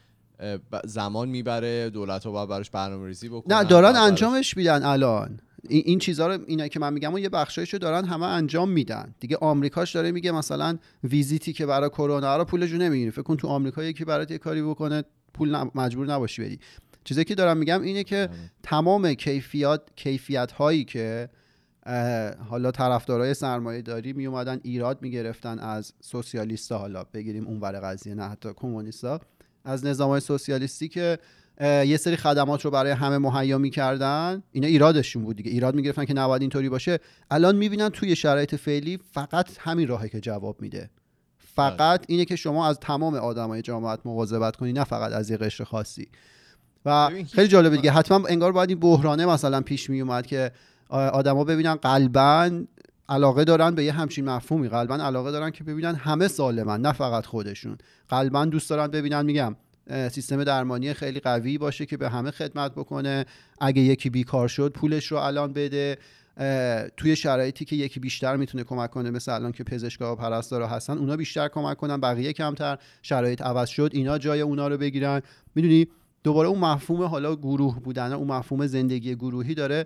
A: زمان می‌بره دولت ها باید براش برنامه ریزی بکنن
B: نه دارن انجامش میدن الان. این, این چیزها رو اینا که من میگم و یه بخشایشو دارن همه انجام میدن. دیگه آمریکاش داره میگه مثلا ویزیتی که برای کرونا رو پولشو نمی‌گیری. فکر کن تو آمریکا یکی برات یه کاری بکنه پول مجبور نباشی بدی چیزی که دارم میگم اینه که
A: بله.
B: تمام کیفیت کیفیت هایی که حالا طرفدارای سرمایه داری می اومدن ایراد می‌گرفتن از سوسیالیستا حالا بگیریم اونور قضیه نه حتی کمونیستا از نظام های سوسیالیستی که یه سری خدمات رو برای همه مهیا می‌کردن اینا ایرادشون بود دیگه. ایراد می‌گرفتن که نباید اینطوری باشه. الان می‌بینن توی شرایط فعلی فقط همین راهه که جواب میده. فقط اینه که شما از تمام آدمای جامعت مواظبت کنی نه فقط از یه قشر خاصی. و خیلی جالبه دیگه. حتما انگار باید این بحرانه مثلا پیش می اومد که آدما ببینن قلبا علاقه دارن به یه همچین مفهومی. قلبا علاقه دارن که ببینن همه سالمن نه فقط خودشون. قلبا دوست دارن ببینن میگم سیستم درمانی خیلی قوی باشه که به همه خدمت بکنه. اگه یکی بیکار شد پولش رو الان بده. توی شرایطی که یکی بیشتر می‌تونه کمک کنه مثل الان که پزشکا و پرستارا هستن اونا بیشتر کمک کنن بقیه کمتر. شرایط عوض شد اینا جای اونا رو بگیرن. می‌دونی دوباره اون مفهوم حالا گروه بودن اون مفهوم زندگی گروهی داره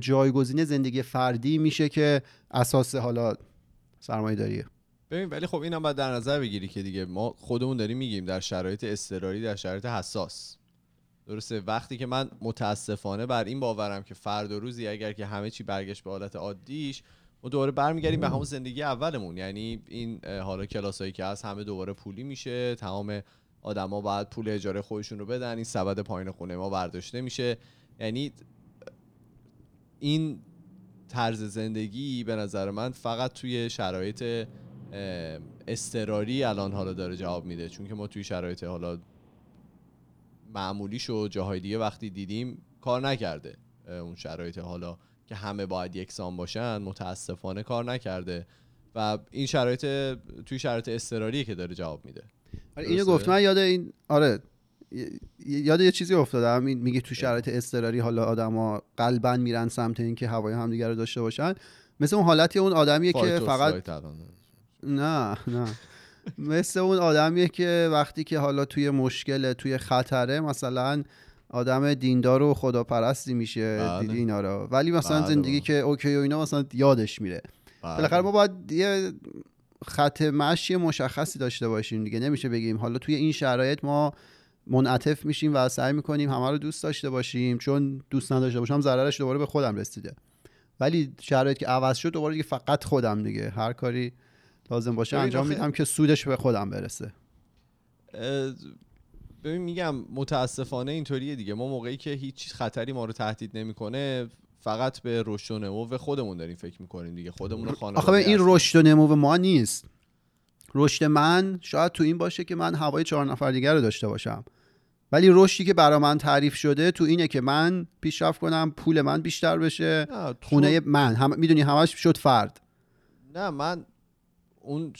B: جایگزین زندگی فردی میشه که اساس حالا سرمایه داریه
A: ببین ولی خب اینم باید در نظر بگیری که دیگه ما خودمون داریم میگیم در شرایط اضطراری در شرایط حساس. درسته؟ وقتی که من متاسفانه بر این باورم که فردا روزی اگر که همه چی برگشت به حالت عادیش ما دوباره برمیگردیم به همون زندگی اولمون. یعنی این حالا کلاسایی که هست همه دوباره پولی میشه تمام آدما باید پول اجاره خودشون رو بدن این سبد پایین خونه ما برداشته میشه. یعنی این طرز زندگی به نظر من فقط توی شرایط اه، اضطراری الان حالا داره جواب میده. چون که ما توی شرایط حالا معمولیش و جاهای دیگه وقتی دیدیم کار نکرده. اون شرایط حالا که همه باید یکسان باشن متاسفانه کار نکرده. و این شرایط توی شرایط اضطراریه که داره جواب میده.
B: آره اینو؟ گفت. من یاد این آره. یاد یه چیزی افتادم این میگه تو شرایط اضطراری حالا آدما قلبا میرن سمت اینکه هوای همدیگه رو داشته باشن. مثل اون حالتی اون آدمیه که فقط. نه نه. مثل اون آدمیه که وقتی که حالا توی مشکل توی خطره مثلا آدم دیندار و خداپرستی میشه.
A: بله.
B: دیدی اینا رو. ولی مثلا
A: بله
B: زندگی
A: بابا.
B: که اوکی و اینا مثلا یادش میره.
A: بله.
B: بالاخره ما باید یه خط مشی مشخصی داشته باشیم دیگه. نمیشه بگیم حالا توی این شرایط ما منعطف میشیم و سعی می‌کنیم همه رو دوست داشته باشیم. چون دوست نداشته باشم ضررش دوباره به خودم رسیده. ولی شرایط که عوض شد دوباره دیگه فقط خودم دیگه. هر کاری لازم باشه انجام میدم که سودش به خودم برسه.
A: ببین میگم متاسفانه اینطوریه دیگه. ما موقعی که هیچ خطری ما رو تهدید نمی‌کنه فقط به رشد و نمو و خودمون داریم فکر می‌کنیم دیگه. خودمون خانواده
B: آخه این. رشد و نمو ما نیست. رشد من شاید تو این باشه که من هوای چهار نفر دیگر رو داشته باشم. ولی رشدی که برا من تعریف شده تو اینه که من پیشرفت کنم پول من بیشتر بشه خونه من هم می‌دونی همش شد فرد.
A: نه من اون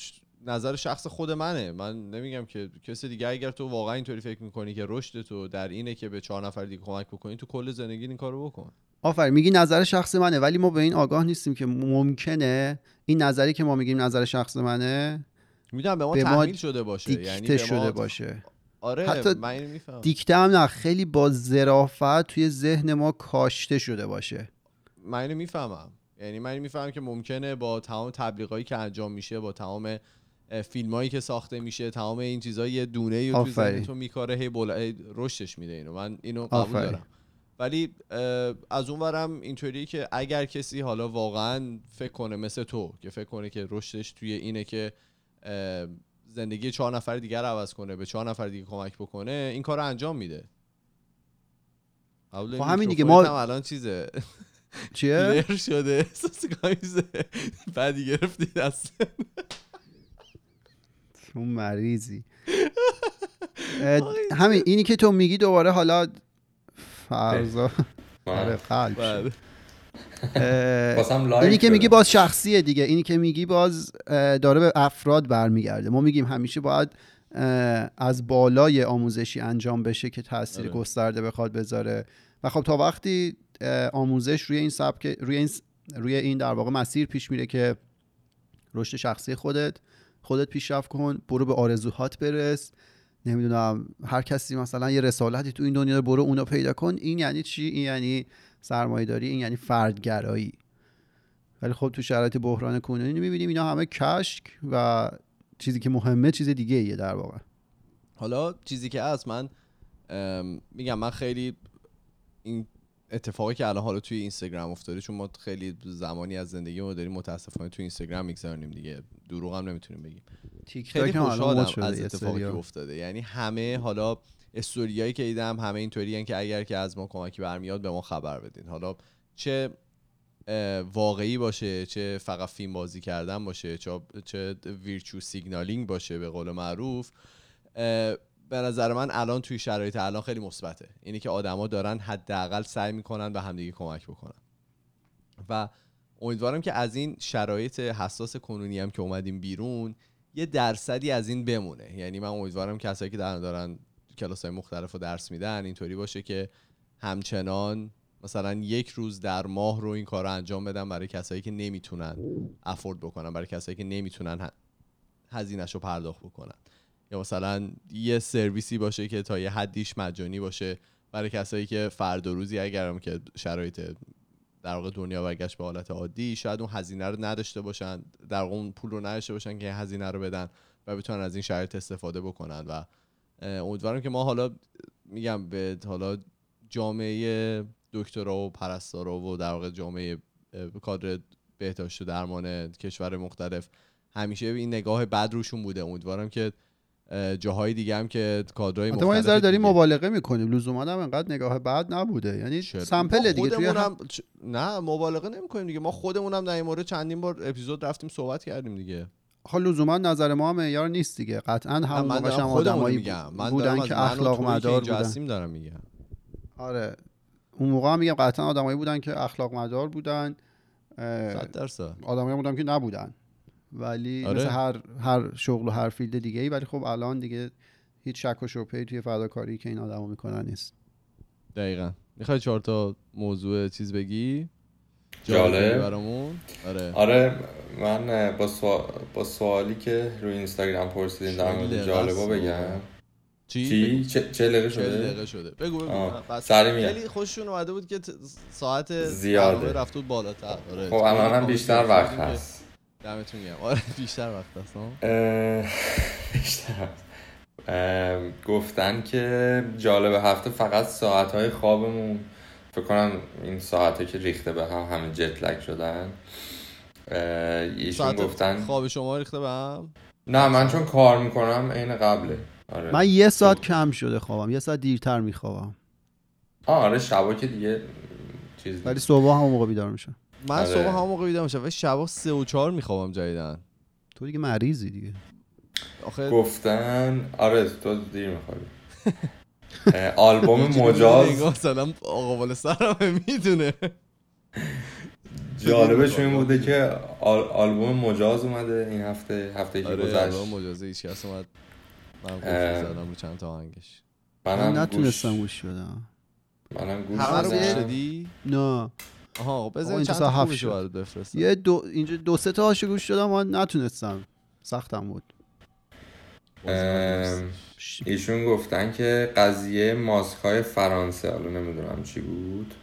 A: نظر شخص خود منه. من نمیگم که کسی دیگه اگر تو واقعا اینطوری فکر می‌کنی که رشد تو در اینه که به چهار نفر دیگه کمک بکنی تو کل زندگی این کارو بکن.
B: آفرین میگی نظر شخص منه ولی ما به این آگاه نیستیم که ممکنه این نظری که ما میگیم نظر شخص منه
A: می‌دونم به ما
B: به ما
A: شده باشه. یعنی به
B: شده
A: ما
B: باشه.
A: آره
B: حتی
A: من اینو می‌فهمم.
B: دیکته هم نه خیلی با ظرافت توی ذهن ما کاشته شده باشه.
A: من اینو می‌فهمم. یعنی من می‌فهمم که ممکنه با تمام تبلیغایی که انجام میشه با تمام فیلم هایی که ساخته میشه تمام این چیزا یه دونه ای تو تو میکاره هی, بولا... رشدش میده اینو. من اینو قبول. دارم. ولی از اون ورم اینطوریه که اگر کسی حالا واقعا فکر کنه مثل تو که فکر کنه که رشدش توی اینه که زندگی چهار نفر دیگر رو عوض کنه به چهار نفر دیگه کمک بکنه این کار رو انجام میده. قبول
B: خب همین دیگه، ما-
A: الان چیزه. *laughs*
B: چیه؟
A: لر شده. احساس کامیزه بعدی گرفتی دست.
B: تو مریضی. *laughs* همین اینی که تو میگی دوباره حالا فرضا آره قلب شد.
C: بله.
B: اینی که میگی. باز شخصیه دیگه. اینی که میگی باز داره به افراد برمیگرده. ما میگیم همیشه باید از بالای آموزشی انجام بشه که تاثیر
A: آره.
B: گسترده بخواد بذاره. و خب تا وقتی آموزش روی این سبک روی این روی این در واقع مسیر پیش میره که رشد شخصی خودت خودت پیشرفت کن برو به آرزوهات برس. نمی‌دونم هر کسی مثلا یه رسالتی تو این دنیا برو اونو پیدا کن. این یعنی چی؟ این یعنی سرمایه داری این یعنی فردگرایی. ولی خب تو شرایط بحران کنونی می‌بینیم اینا همه کشک و چیزی که مهمه چیز دیگه ایه در واقع.
A: حالا چیزی که هست من میگم من خیلی این اتفاقی که الان حالا توی اینستاگرام افتاده چون ما خیلی زمانی از زندگی ما داریم متاسفانه توی اینستاگرام میگذرونیم دیگه. دروغ هم نمی‌تونیم بگیم.
B: تیک
A: خیلی خوشحالم از اتفاقی که. افتاده. یعنی همه حالا استوریایی که دیدم همه اینطوری که اگر که از ما کمکی برمیاد به ما خبر بدین. حالا چه واقعی باشه چه فقط فیلم بازی کردن باشه چه چه ویرچو سیگنالینگ باشه به قول معروف به نظر من الان توی شرایط الان خیلی مثبته. اینی که آدما دارن حداقل سعی می‌کنن به همدیگه کمک بکنن. و امیدوارم که از این شرایط حساس کنونی هم که اومدیم بیرون یه درصدی از این بمونه. یعنی من امیدوارم کسایی که دارن دارن کلاس های مختلف رو درس میدن اینطوری باشه که همچنان مثلا یک روز در ماه رو این کار رو انجام بدن برای کسایی که نمی‌تونن افورد بکنن برای کسایی که نمی‌تونن هزینهش رو پرداخت بکنن. یا مثلا یه سرویسی باشه که تا یه حدیش مجانی باشه برای کسایی که فردا روزی اگرم که شرایط در واقع دنیا برگشت به حالت عادی شاید اون هزینه رو نداشته باشن در واقع اون پول رو نداشته باشن که هزینه رو بدن و بتونن از این شرایط استفاده بکنن. و امیدوارم که ما حالا میگم به حالا جامعه دکترا و پرستارا و در واقع جامعه کادر بهداشت و درمان کشور مختلف همیشه این نگاه بد روشون بوده. امیدوارم که جاهای دیگه هم که کادرهای
B: ما
A: مختلف
B: ذره داریم
A: دیگه-
B: مبالغه می‌کنیم. لزوما هم انقدر نگاه بد نبوده. یعنی؟ سمپل
A: ما
B: دیگه توی هم...
A: نه مبالغه نمی‌کنیم دیگه. ما خودمونم در این مورد چندین بار اپیزود رفتیم صحبت کردیم دیگه.
B: خب لزوما نظر ما هم معیار نیست دیگه. قطعا
A: من
B: موقعش هم
A: خودمون
B: آدمایی
A: میگم. من
B: بودن که اخلاق مدار بودن.
A: دارم میگم.
B: آره. اون موقع هم میگم قطعا آدمایی بودن که اخلاق مدار بودن اه،
A: صد درصد.
B: آدمایی بودن که نبودن. ولی
A: آره.
B: مثل هر هر شغل و هر فیلد دیگه ای ولی خب الان دیگه هیچ شک و شبهه‌ای توی فداکاری که این آدما می‌کنن نیست
A: دقیقا می‌خوای چهار تا موضوع چیز بگی
C: جالب.
A: برامون آره
C: آره من با, سوا... با سوالی که روی اینستاگرام پرسیدین در مورد جالبا. بگم
A: چی
C: چی؟ چه, چه
A: چهل
C: شده؟
A: دقیقه شده بگو بگو
C: سریع میگم.
A: خیلی خوششون اومده بود که ساعت
C: زیاده.
A: رفت بود بالاتر آره
C: خب الان بیشتر وقت هست
A: دمتون گرم. آره بیشتر وقت هست
C: بیشتر گفتن که جالب هفته فقط ساعتهای خوابمون فکر کنم این ساعته که ریخته به هم همه جت لگ شدن. ایشون
A: ساعت
C: گفتن
A: خواب شما ریخته به هم؟
C: نه من چون کار می‌کنم عین قبله. آره.
B: من یه ساعت کم شده خوابم یه ساعت دیرتر میخوابم.
C: آره شبا که دیگه چیز
B: ولی صبح همون موقع بیدار میشم.
A: من
C: آره.
A: صبح هم موقع بیدار میشم ولی شبا سه و چهار میخوابم جدیدن
B: تو دیگه مریضی دیگه.
A: آخه
C: گفتن آره تو دیر میخوابی. آلبوم *laughs* مجاز
A: مثلا آقا بالا سرم *laughs* می‌دونه.
C: جالبش *laughs* این بوده که آل- آلبوم مجاز اومده این هفته. هفته که
A: آره
C: گذشت.
A: الان مجازه هیچ کس اومد. من زدم رو چند تا آهنگش.
B: من
C: منم
B: نتونستم
C: گوش
B: بدم.
C: منم گوش.
A: دادی؟
B: نه.
A: آها خب بذار
B: اینجا
A: چند تا
B: هفت شد.
A: بفرستم.
B: یه دو اینجا دو سه تا هاشو گوش دادم و نتونستم. سختم بود.
C: ایشون گفتن که قضیه ماسک های فرانسه حالا نمی‌دونم چی بود.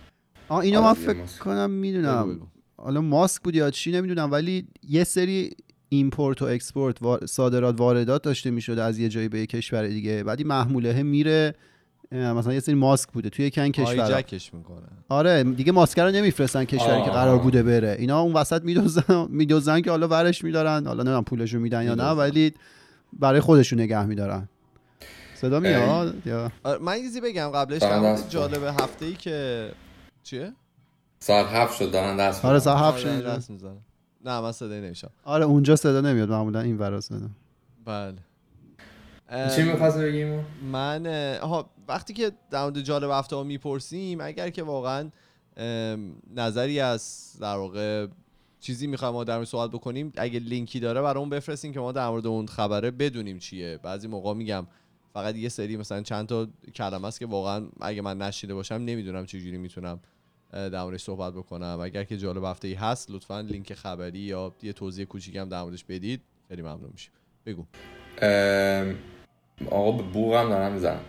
B: آه اینو من فکر
C: ماسک.
B: کنم می‌دونم. حالا ماسک بود یا چی نمی‌دونم ولی یه سری import و export صادرات واردات داشته می‌شده از یه جایی به یه کشور دیگه. بعدی محموله میره مثلا یه سری ماسک بوده توی کن کشور
A: هایجکش می‌کنه
B: آره دیگه ماسکر رو نمیفرستن کشوری
C: آه،
B: که قرار. بوده بره اینا اون وسط میدوزن میدوزن که حالا ورش میدارن حالا نمی‌دونم پولشو میدن یا نه. ولی برای خودشون نگه میدارن صدا میاد یا
A: آره، من یه چیزی بگم قبلش جالب هفته ای که چیه؟
C: ساعت هفت شد دارن دست
B: آره
C: می‌زنن.
B: ساعت هفت
A: آره،
B: شد.
A: دست می‌زنم. نه من صدایی نمیشم
B: آره اونجا صدا نمیاد معمولا این ورا صدا
A: بله
C: چی می‌خواست بگیم
A: من آها وقتی که در مورد جالب هفته ها می‌پرسیم اگر که واقعا نظری از در واقع چیزی می‌خوایم ما در مورد صحبت بکنیم اگه لینکی داره برامون بفرستین که ما در مورد اون خبره بدونیم چیه. بعضی موقع میگم فقط یه سری مثلا چند تا کلمه است که واقعا اگه من نشیده باشم نمی‌دونم چجوری می‌تونم در موردش صحبت بکنم. اگر که جالب هفته ای هست لطفا لینک خبری یا یه توضیح کوچیکی هم در موردش بدید خیلی ممنون میشیم. بگو.
C: آقا بوغم دارم می‌زنم.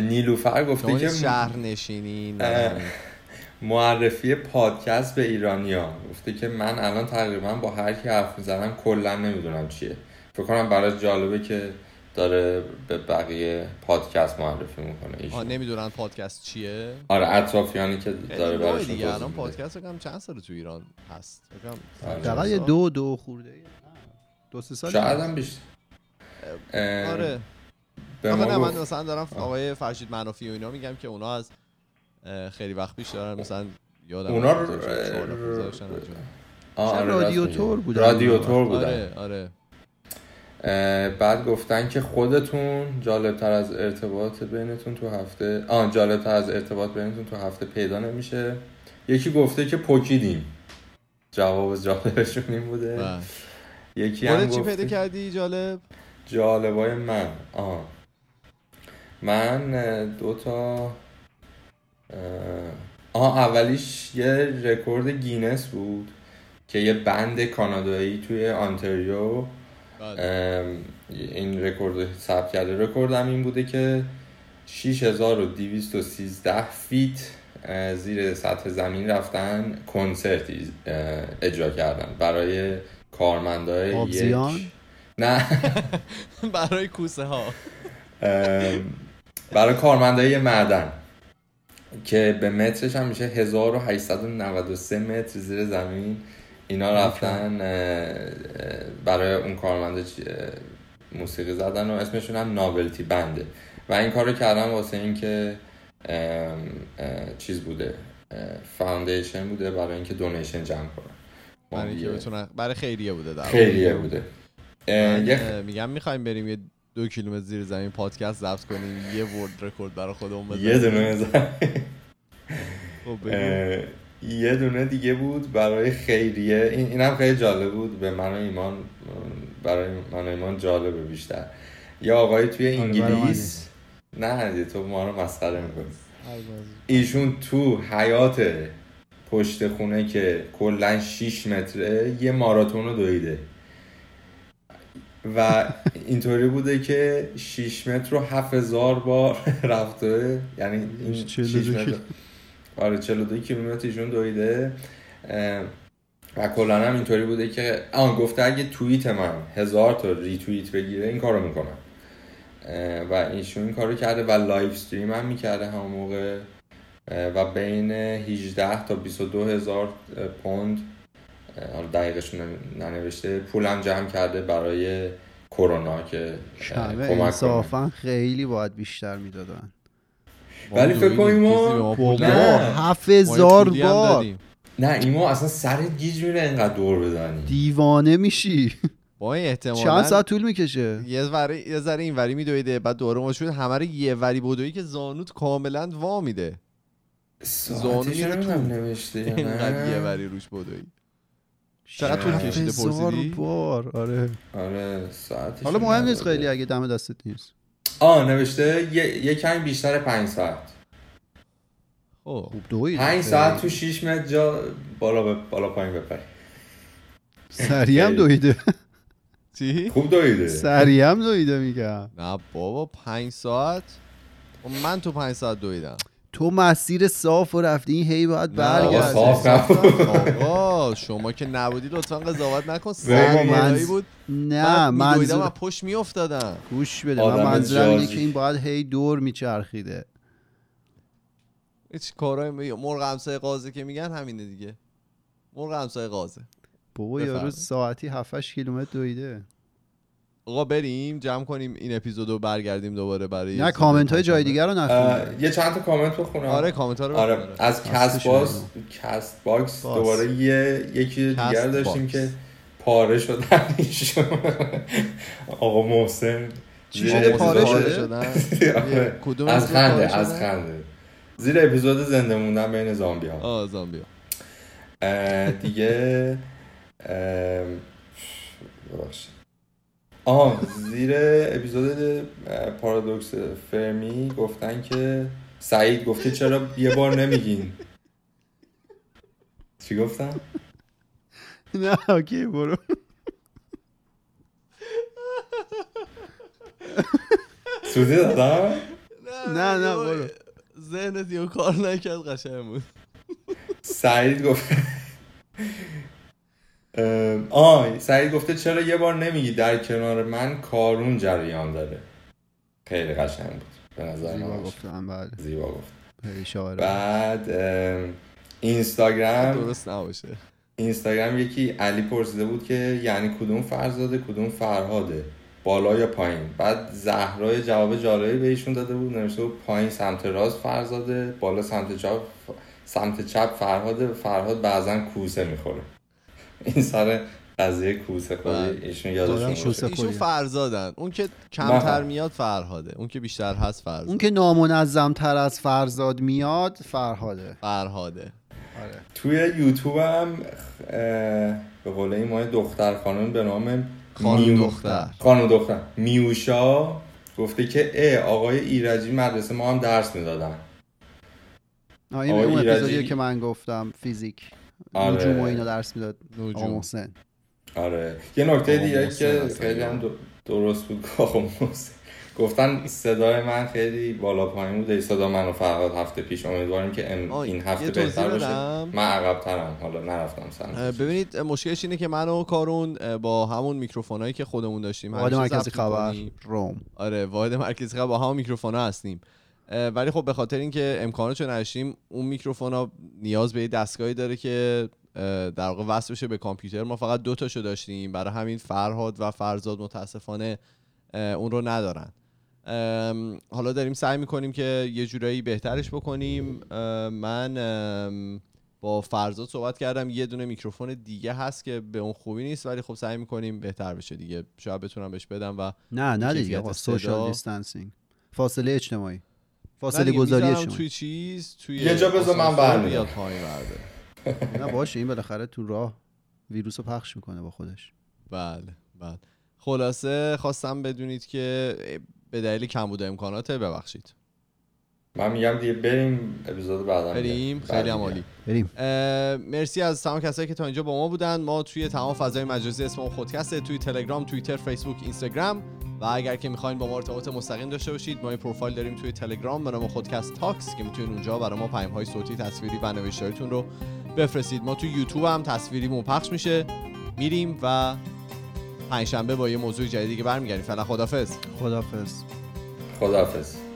C: نیلوفر گفته که
A: شهر نشینین
C: اه، معرفی پادکست به ایرانیا. گفته که من الان تقریبا با هر کی حرف می‌زنم کلا نمی‌دونم چیه. فکر کنم برای جالبه که داره به بقیه پادکست معرفی می‌کنه. ایشون.
A: نمی‌دونن پادکست چیه؟
C: آره اطرافیانی که
A: خیلی
C: داره براشون
A: دیگه الان. پادکست بگم چند سال تو ایران هست؟ فکر کنم
C: آره.
B: فقط یه دو دو خورده. دو سه سال
C: شاید هم بیشتر.
A: آره.
C: به
A: آخه نه من مثلا دارم آقای فرشید منافی و اینا میگم که اونا از خیلی وقت پیش دارن مثلا یادم
C: اونا
A: نفر گذاشتن راجع به-
C: آه،
B: شاید
C: آره،.
B: بودن.
C: رادیوتور بودن.
A: آره آره.
C: بعد گفتن که خودتون جالبتر از ارتباط بینتون تو هفته آن جالبتر از ارتباط بینتون تو هفته پیدا نمیشه. یکی گفته که پکیدیم جواب جالبشون این بوده.
A: بله.
C: یکی هم
A: خودت چی
C: گفته
A: پیدا کردی جالب؟
C: جالبای من. آه. من دو تا آه اولیش یه رکورد گینس بود که یه band کانادایی توی آنتریو
A: بله.
C: این رکورد رو ثبت کرده رکورد هم این بوده که 6213 فیت زیر سطح زمین رفتن کنسرتی اجرا کردن برای کارمندای
B: آبزیان؟
C: یک نه *laughs*
A: برای کوسه ها
C: برای کارمندای معدن که به مترش هم میشه 1893 متر زیر زمین. اینا رفتن برای اون اه، موسیقی زدن و اسمشون هم novelty band ه و این کارو کردن واسه اینکه چیز بوده foundation بوده برای اینکه donation جمع کنن.
A: برای برای خیریه بوده در.
C: خیلیه بوده. یه
A: میگم می‌خوایم بریم یه دو کیلومتر زیر زمین پادکست ضبط کنیم یه world record برای خودمون بزنیم.
C: یه دونه.
A: خب
C: یه دونه دیگه بود برای خیریه. این اینم خیلی جالب بود. به من و ایمان برای من و ایمان جالبه بیشتر. یه آقای توی
B: آره،
C: انگلیس نه تو ما رو مسخره می‌کنی. ایشون تو حیات پشت خونه که کلا 6 متره یه ماراتون رو دویده. و اینطوری بوده که 6 متر رو 7000 بار *laughs* رفته. یعنی این
B: 42
C: 6 متر. آره 42 کیلومتر ایشون دویده. و کلا هم اینطوری بوده که آن گفته اگه توییت من هزار تا ریتوییت بگیره این کارو می‌کنم و ایشون این کارو کرده و live stream هم می‌کرده همون موقع. و بین 18 تا 22 هزار پوند حالا دقیقش نن- ننوشته پولم جمع کرده برای کرونا که کمک کنه.
B: انصافا خیلی باید بیشتر می‌دادن.
C: ولی فکر کنیم ما-.
B: هفت هزار بار.
C: نه ایما اصلا سرت گیج میره اینقدر دور بزنی.
B: دیوانه میشی.
A: با این احتمالاً
B: چند ساعت طول می‌کشه؟
A: یه ذره یه ذره این وری میدویده بعد دوره ما شد. همه رو یه وری بدوی که زانوت کاملا وا میده. زانو
C: ساعتش
A: میره
C: نمی‌دونم
A: تو.
C: نوشته یا
A: اینقدر یه وری روش بدوی چقدر طول کشیده پرسیدی؟
B: بار. آره.
C: آره ساعتش
B: حالا مهم نیست. خیلی اگه دم دستت نیست.
C: آه نوشته یه, کمی بیشتر پنج ساعت.
A: خب
B: خوب. دوید
C: پنج ساعت تو شیش متر جا بالا ب... بالا پایین بپری.
B: سریع هم دویده.
A: چی؟
C: خوب دویده.
B: سریع هم دویده میگم.
A: نه بابا پنج ساعت؟ خب من تو پنج ساعت دویدم.
B: تو مسیر صاف و رفتی این هی باید
A: نه،
C: آقا
A: شما که نبودی لطفا قضاوت نکن سرمایه‌ای بود.
B: نه
A: من
B: منظور
A: از پشت میافتادم.
B: گوش بده من منظورم اینه. که این باید هی دور میچرخیده.
A: هیچ کارهای می... مرغ همسایه قازه که میگن همینه دیگه. مرغ همسایه قازه
B: بابا یارو. ساعتی 7 کیلومتر دویده.
A: آقا بریم جمع کنیم این اپیزودو برگردیم دوباره برای
B: نه کامنت های جای دیگر رو نخون
C: اه، یه چند تا کامنت بخونم
A: آره کامنت ها رو
C: آره. از کست
B: اینو. Castbox.
C: دوباره یه یکی دیگر داشتیم
A: باکس.
C: که پاره شدن ایشون آقا محسن
B: چی شده؟ پاره؟
A: شدن کدوم
C: از خنده از؟ خنده زیر اپیزود زنده موندن بین زامبی ها
A: آه زامبیا
C: دیگه ببخشید. آه زیر اپیزود پارادوکس فرمی گفتن که سعید گفته چرا یه بار نمیگین چی گفتم؟
B: نه اوکی برو
C: سودی دادم؟
B: نه، نه، برو.
A: ذهنت یه کار نکرد قشنگ بود
C: سعید گفت آه سعید گفته چرا یه بار نمیگی در کنار من کارون جریان داره؟ خیلی قشنگ بود. به نظر
B: زیبا گفتم بله
C: زیبا گفت. بعد اینستاگرام.
A: درست نباشه.
C: اینستاگرام یکی علی پرسیده بود که یعنی کدوم فرزاده کدوم فرهاده؟ بالا یا پایین؟ بعد زهرای جواب جالبی به ایشون داده بود نوشته بود پایین سمت راست فرزاده بالا سمت چپ سمت چپ فرهاده فرهاد بعضا کوسه می‌خوره. این سر قضیه کوسه خوری
A: بله.
C: ایشون یادشون
A: ایشون. فرزادن. اون که کمتر. میاد فرهاده. اون که بیشتر هست فرزاد.
B: اون که نامنظم تر از فرزاد میاد فرهاده.
A: فرهاده.
B: آره.
C: توی یوتیوب هم اه، به قول این ما یه دختر خانم به نام
A: خانم
C: میو-
A: دختر.
C: خانم دختر. میوشا گفته که اه آقای ایرجی مدرسه ما هم درس می‌دادن.
B: این
C: آقای
B: اون
C: ایرجی-
B: اپیزودیه که من گفتم فیزیک.
C: آره.
B: نجوم و اینا درس می‌داد.
A: نجوم.
B: محسن.
C: آره. یه نکته دیگه که خیلی هم درست بود. *laughs* آقا محسن. گفتن صدای من خیلی بالا پایین بوده صدا من و فرهاد هفته پیش امیدواریم که ام- این هفته بهتر باشه.
A: بدم؟
C: من عقب ترم حالا نرفتم سمت.
A: ببینید مشکلش اینه که من و کارون با همون میکروفون هایی که خودمون داشتیم
B: واحد مرکزی خبر. روم.
A: آره واحد مرکزی خبر با همون میکروفون ها هستیم. ولی خب به خاطر اینکه امکاناتشو نداشتیم اون میکروفون ها نیاز به یه دستگاهی داره که در واقع وصل بشه به کامپیوتر. ما فقط دو تاشو داشتیم. برای همین فرهاد و فرزاد متاسفانه اون رو ندارن. حالا داریم سعی می‌کنیم که یه جورایی بهترش بکنیم. من با فرزاد صحبت کردم. یه دونه میکروفون دیگه هست که به اون خوبی نیست ولی خب سعی می‌کنیم بهتر بشه دیگه. شاید بتونم بهش بدم و
B: نه نه دیگه. سوشال دیستانسینگ فاصله اجتماعی. فاصله گذاری اجتماعی
A: توی چیز توی
C: یه جا بذار من
A: پایین برده.
B: نه باشه این بالاخره تو راه ویروس رو پخش می‌کنه با خودش.
A: بله بله. خلاصه خواستم بدونید که به دلیل کمبود امکانات ببخشید.
C: من میگم دیگه بریم اپیزود بعدا
A: بریم. خیلی هم عالی.
B: بریم.
A: مرسی از تمام کسایی که تا اینجا با ما بودن. ما توی تمام فضای مجازی اسم اون خودکسته توی تلگرام توییتر فیسبوک اینستاگرام. و اگر که می‌خواین با ما ارتباط مستقیم داشته باشید ما یه پروفایل داریم توی تلگرام به نام خودکست تاکس که می‌تونید اونجا برای ما پیام های صوتی تصویری و نوشتاریتون رو بفرستید. ما توی یوتیوب هم تصویریمون پخش میشه. میریم و پنجشنبه با یه موضوع جدیدی که برمیگردیم. فعلا خدافظ
B: خدافظ
C: خداحافظ.